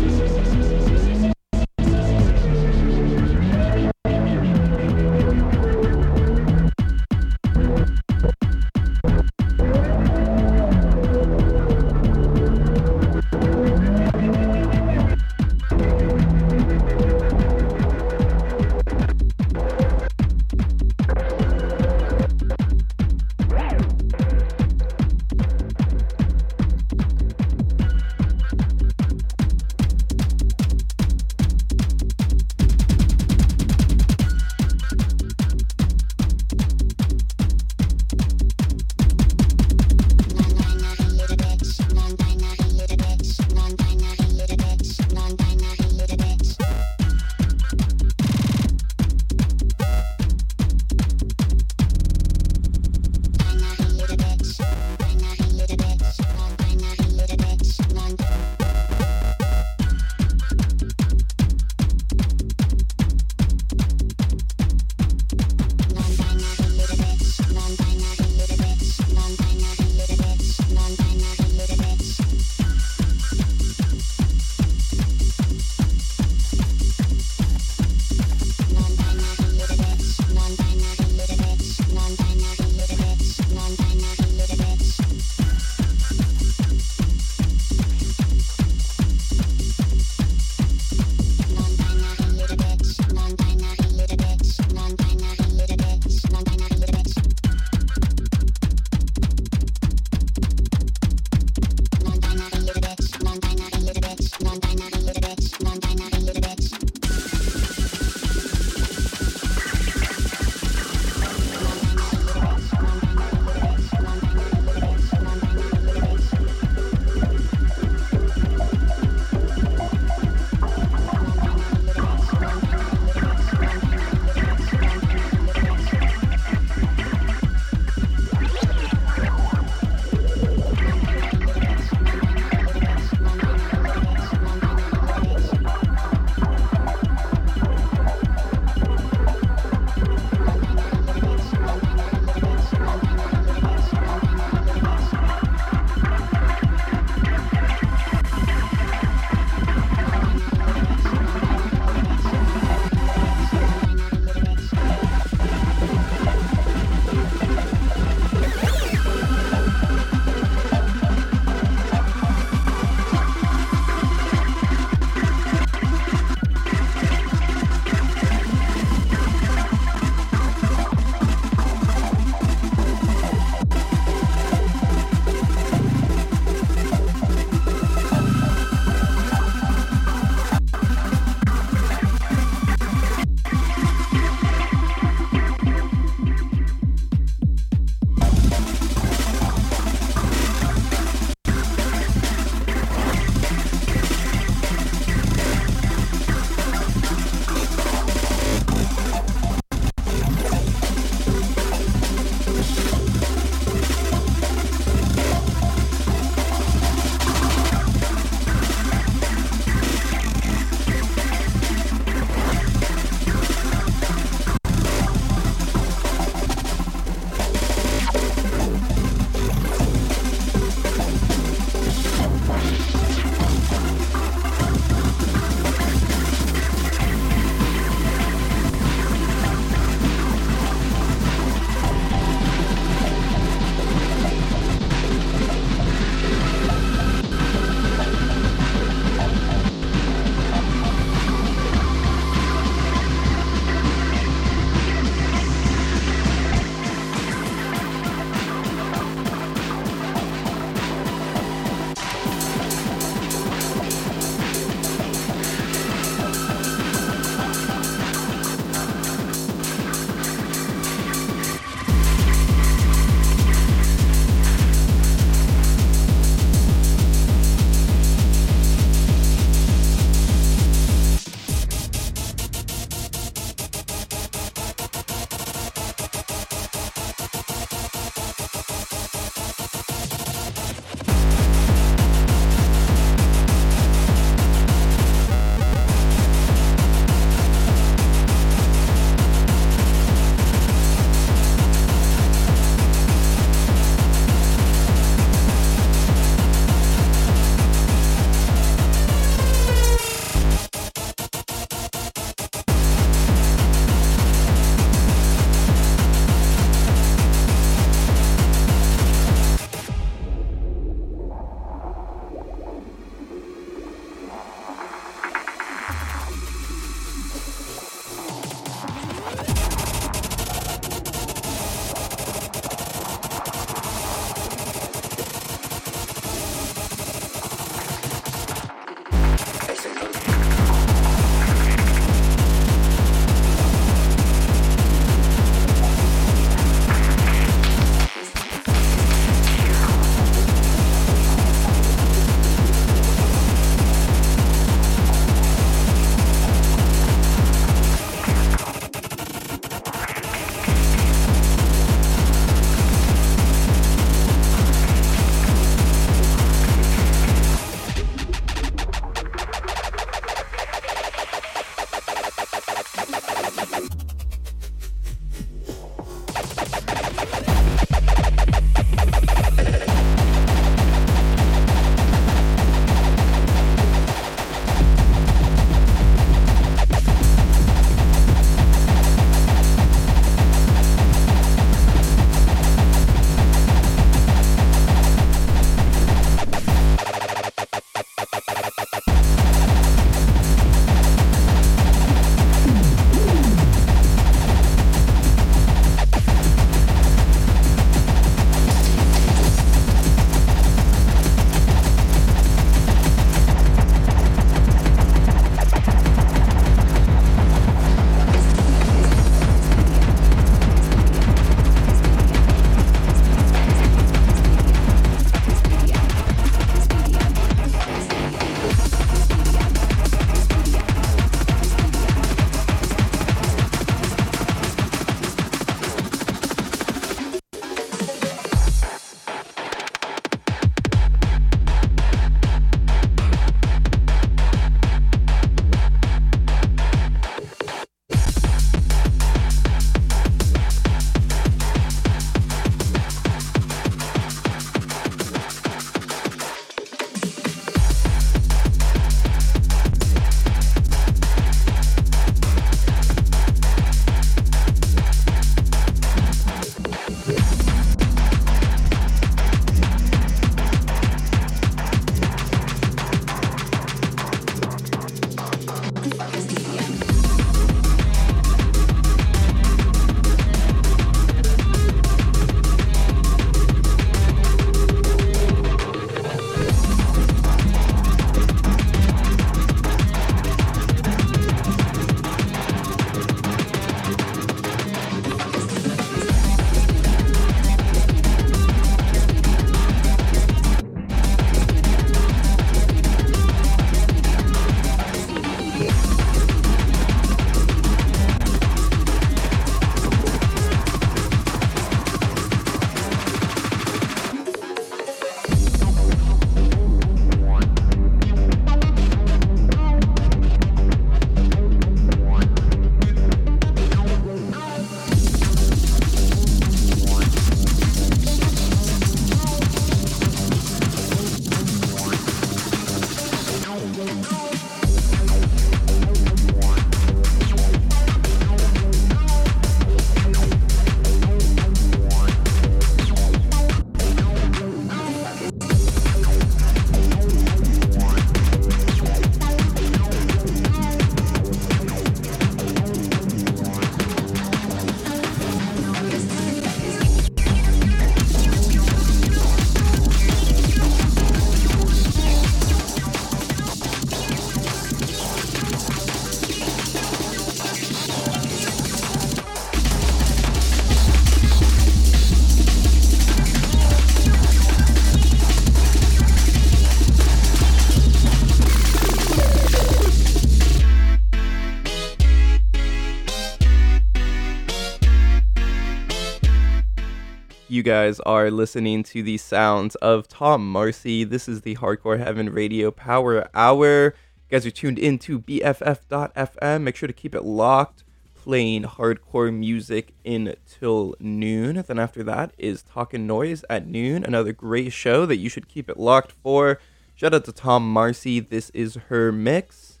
S1: guys are listening to the sounds of Tom Marsi. This is the Hardcore Heaven Radio Power Hour. You guys are tuned in into BFF.FM. Make sure to keep it locked, playing hardcore music until noon. Then after that is Talking Noise at noon, another great show that you should keep it locked for. Shout out to Tom Marsi. This is her mix.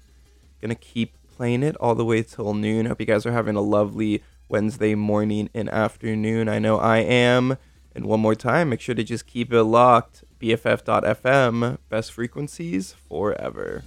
S1: Gonna keep playing it all the way till noon. Hope you guys are having a lovely Wednesday morning and afternoon. I know I am. And one more time, make sure to just keep it locked. BFF.FM, best frequencies forever.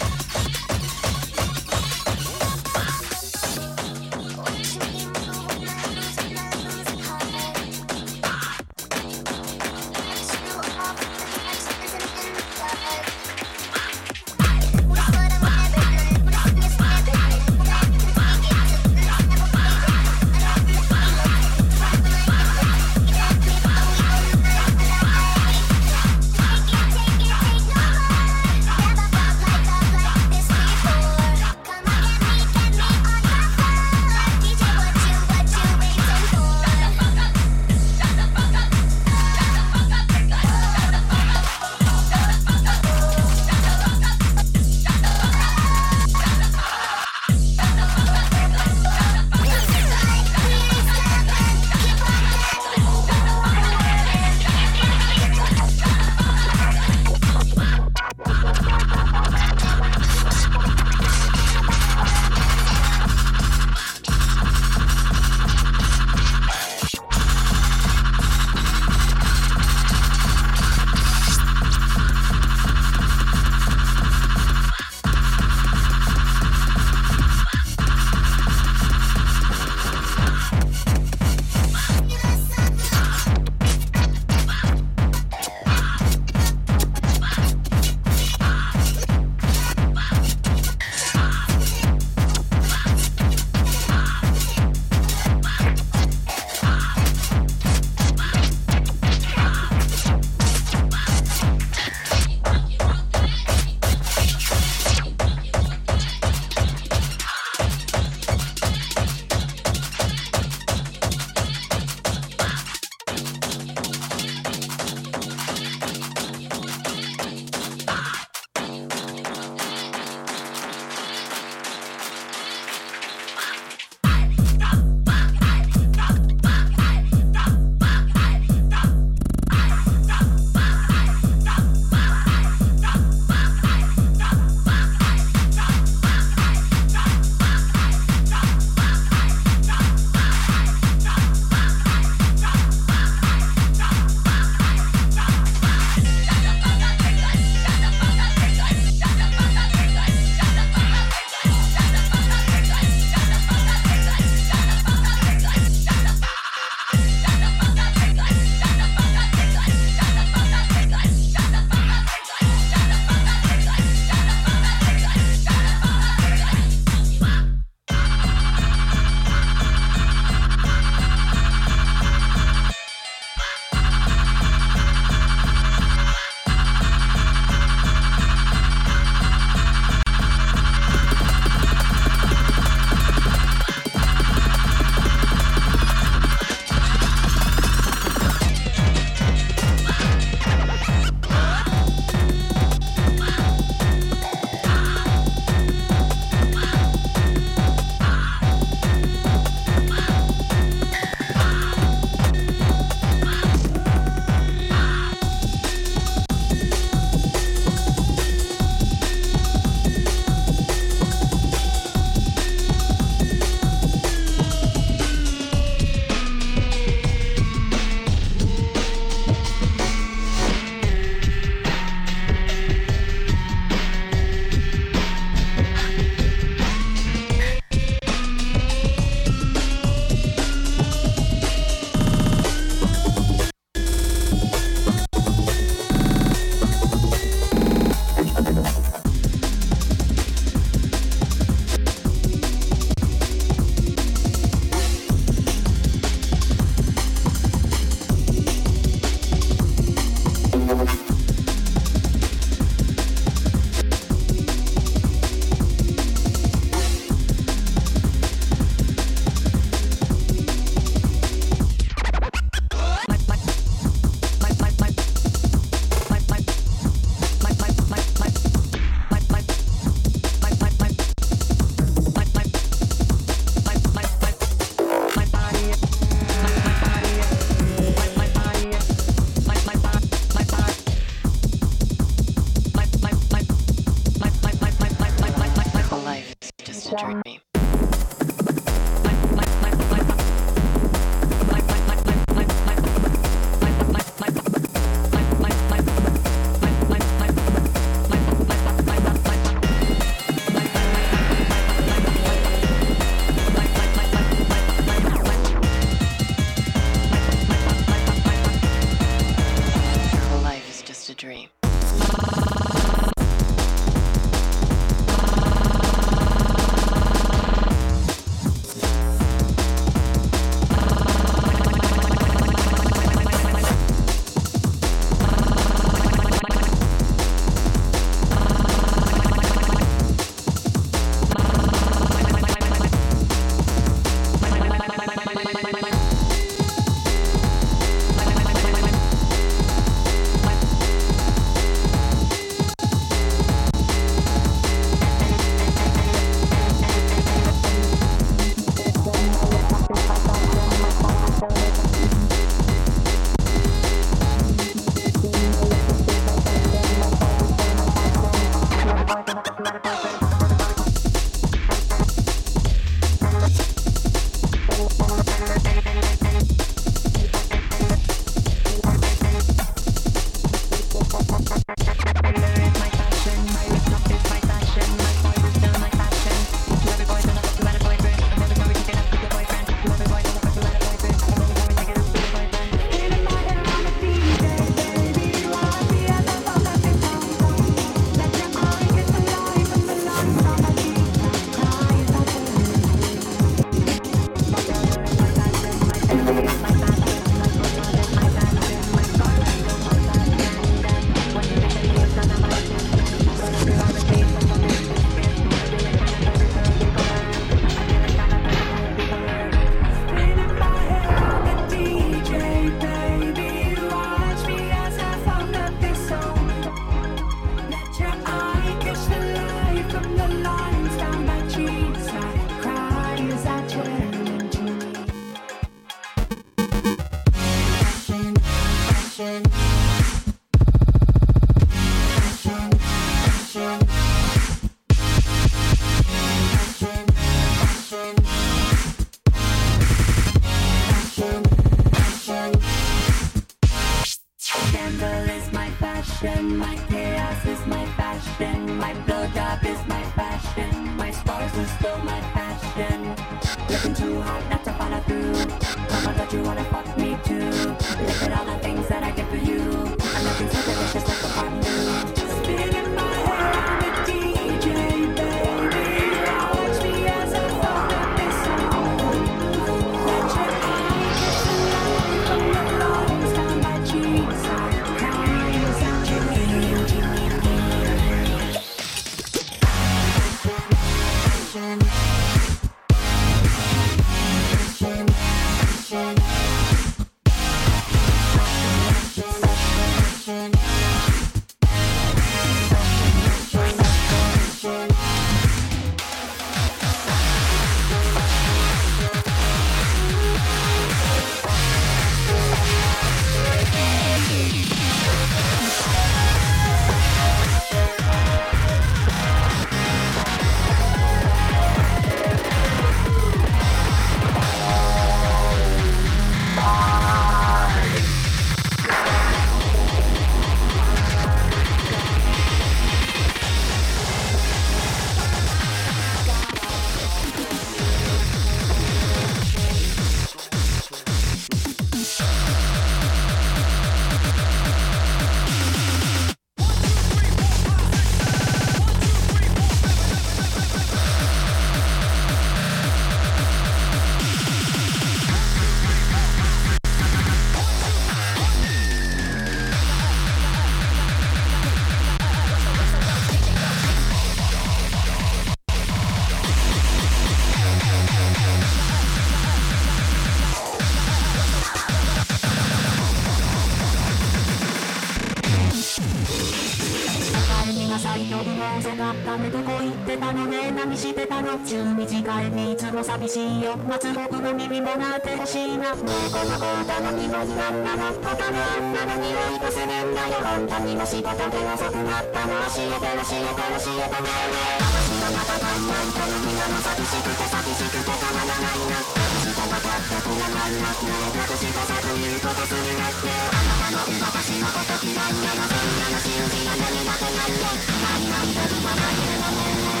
S10: のね何してたの中短いにいつも寂しい。よ松僕の耳もなってほしいなねえこの子歌の気持ちなんなの他の女の匂いがするんだよ本当にもし仕事で遅くなったの教えて教えて教えてねえねえ私の中がなんとの皆も寂しくて寂しくてたまらないな私と分かってくれないなねえ僕しかさということするなってあなたの私のこと嫌いなのそんなの信じられなくなるよないないで言わないでもね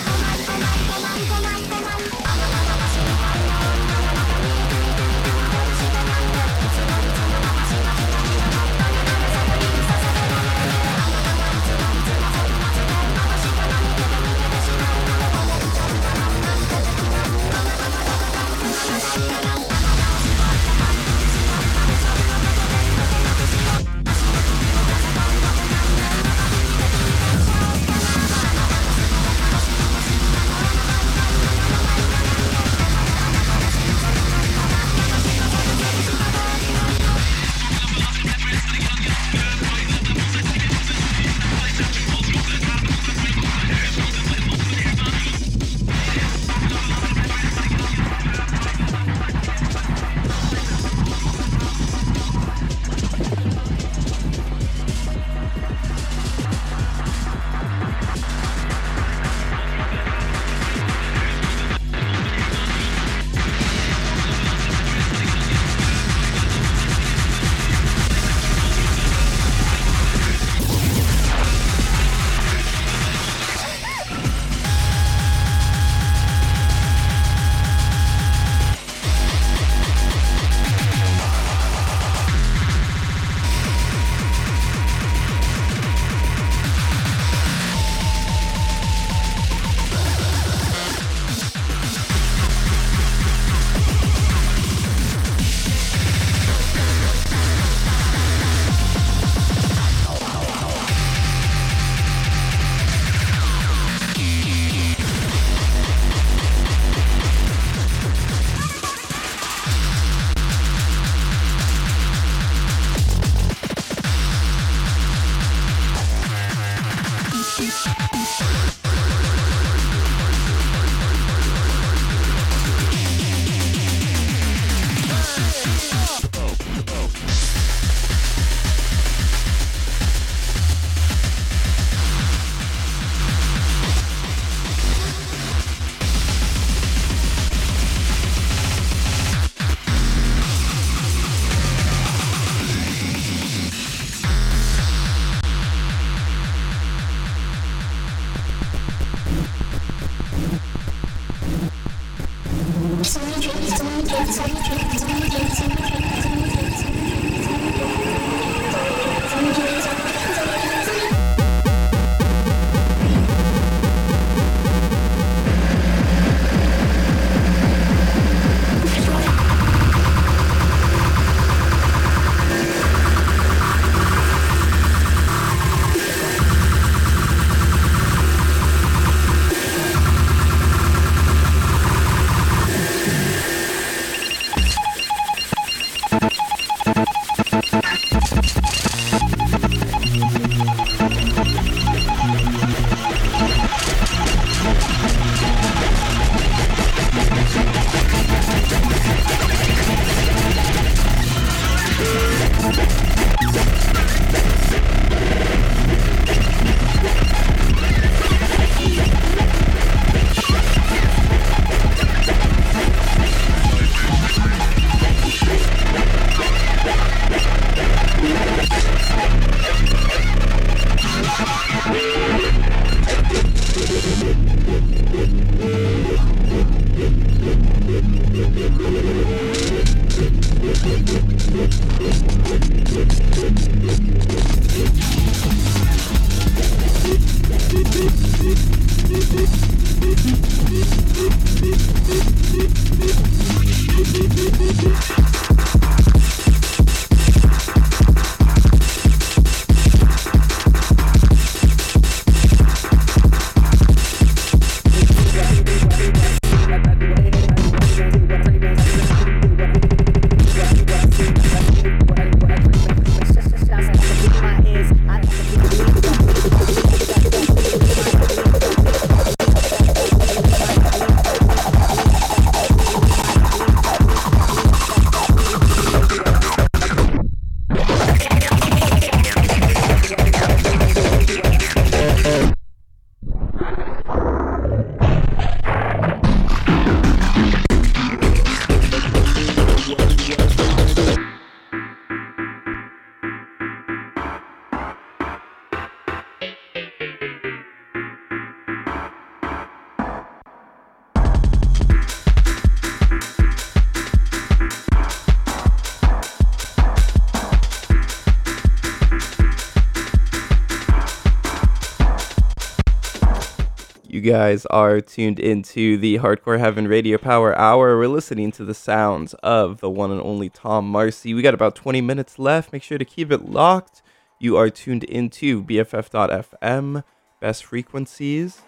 S1: You guys are tuned into the Hardcore Heaven Radio Power Hour. We're listening to the sounds of the one and only Tom Marsi. We got about 20 minutes left. Make sure to keep it locked. You are tuned into BFF.FM, best frequencies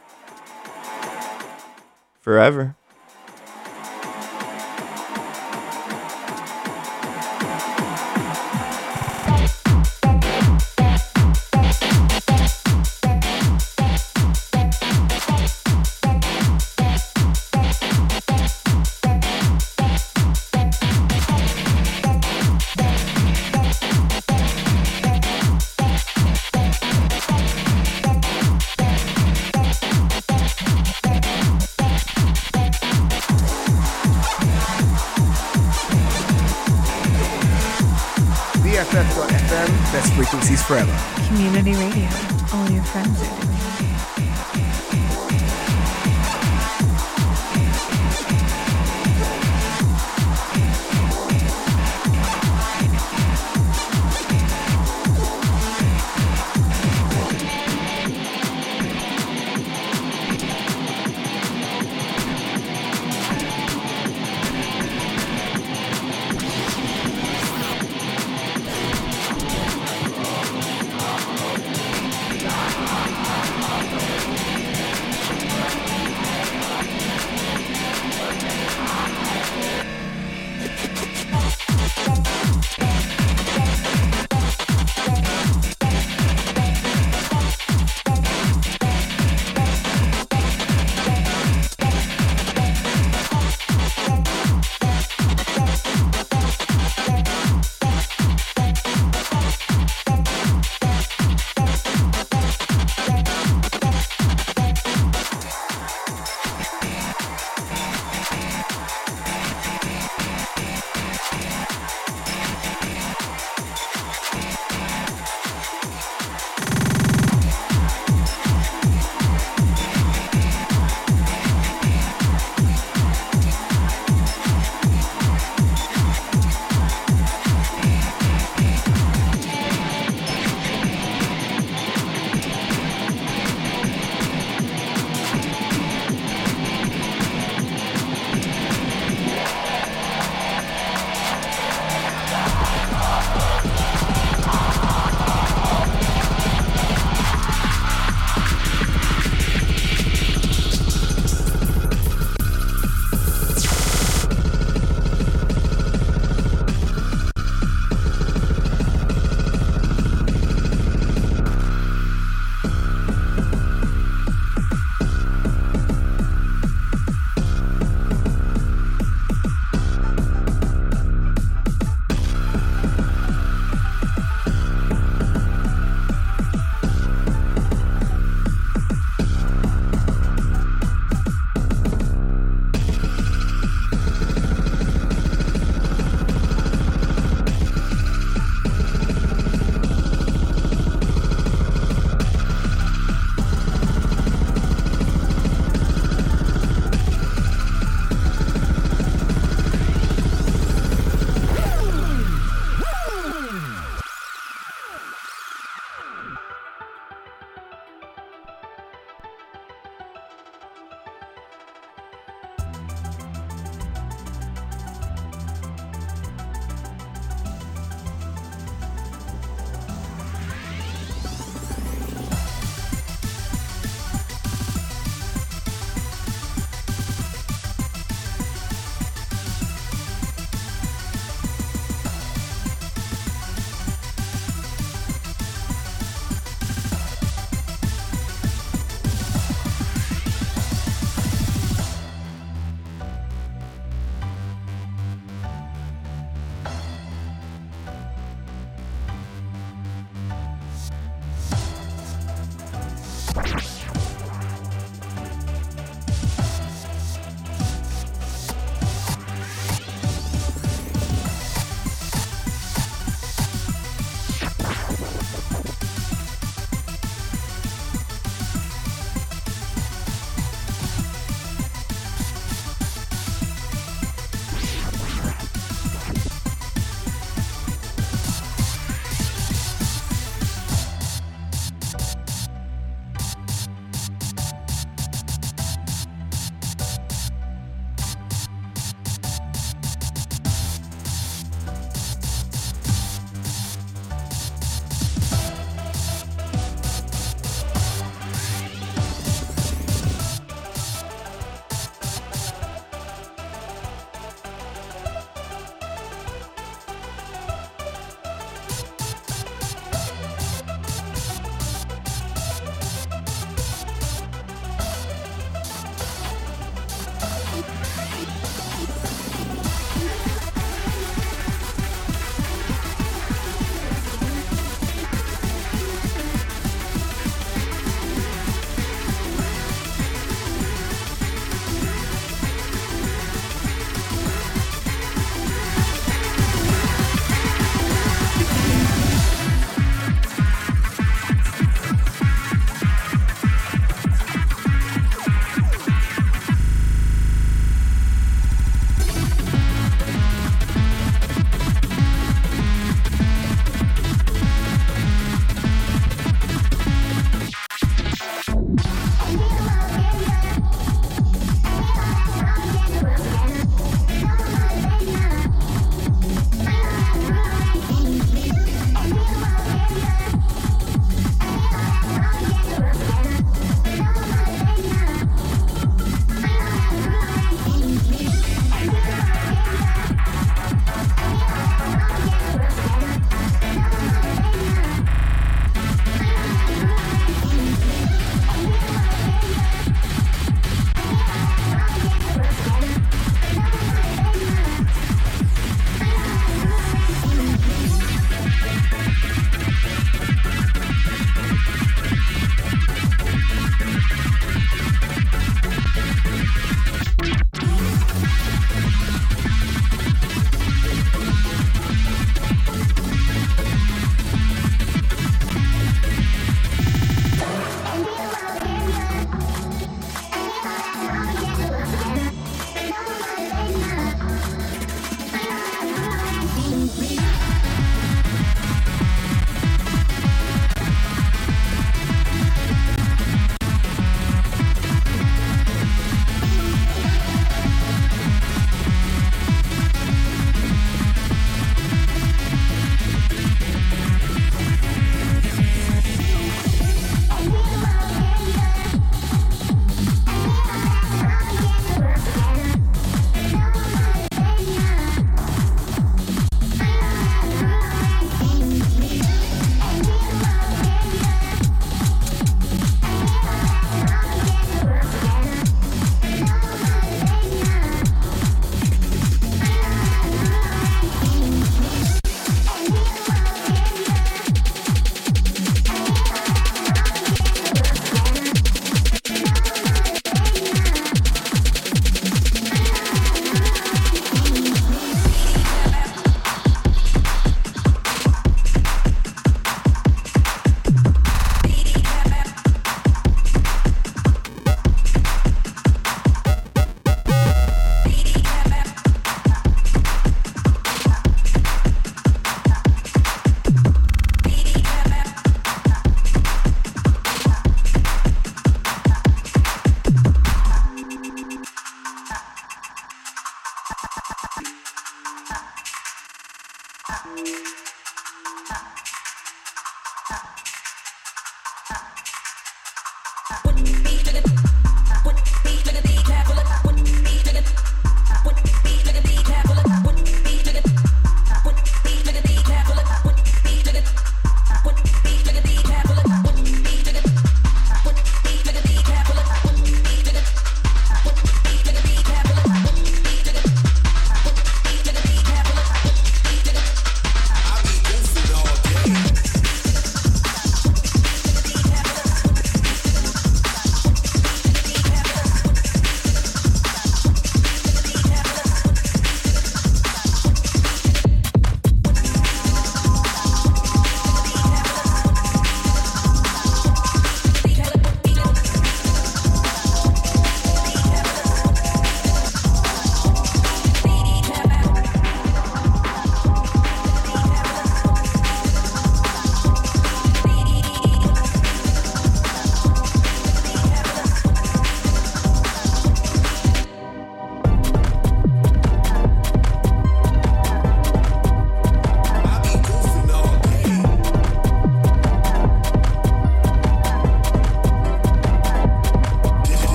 S1: forever.
S11: Radio. All your friends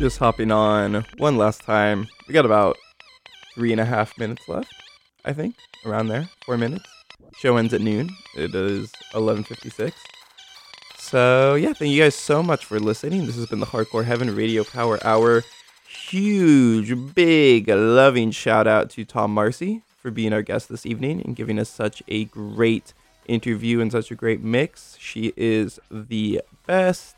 S1: Just hopping on one last time. We got about three and a half minutes left, I think, around there. Four minutes. Show ends at noon. It is 11:56. So yeah, thank you guys so much for listening. This has been the Hardcore Heaven Radio Power Hour. Huge, big, loving shout out to Tom Marsi for being our guest this evening and giving us such a great interview and such a great mix. She is the best.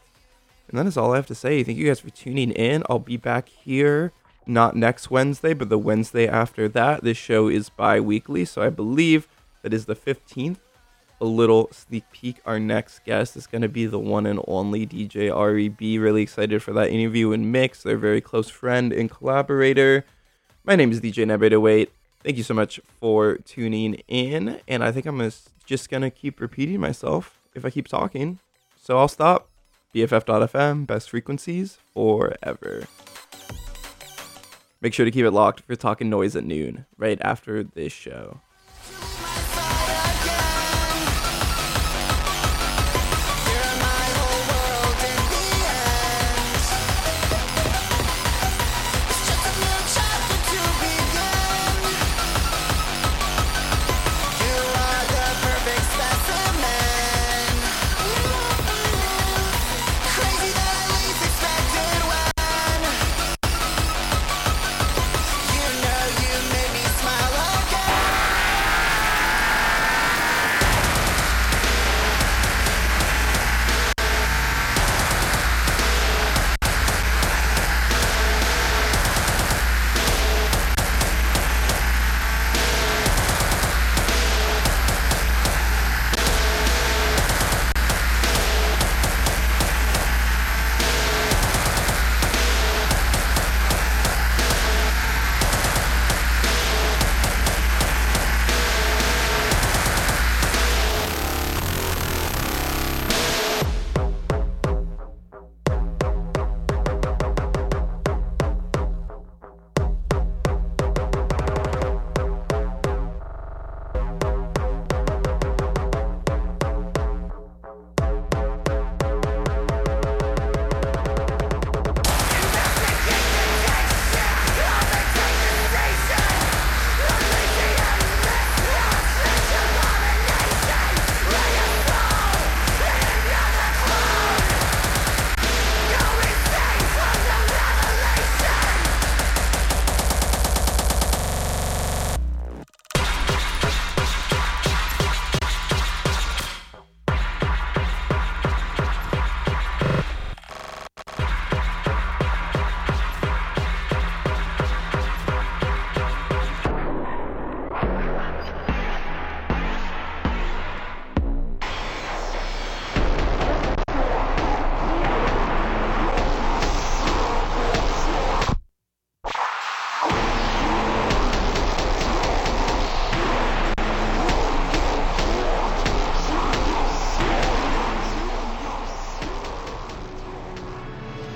S1: And that is all I have to say. Thank you guys for tuning in. I'll be back here not next Wednesday, but the Wednesday after that. This show is bi weekly, so I believe that is the 15th. A little sneak peek. Our next guest is going to be the one and only DJ REB. Really excited for that interview and mix. They're very close friend and collaborator. My name is DJ Neb808. Thank you so much for tuning in. And I think I'm just going to keep repeating myself if I keep talking. So I'll stop. BFF.FM, best frequencies forever. Make sure to keep it locked for Talking Noise at noon, right after this show.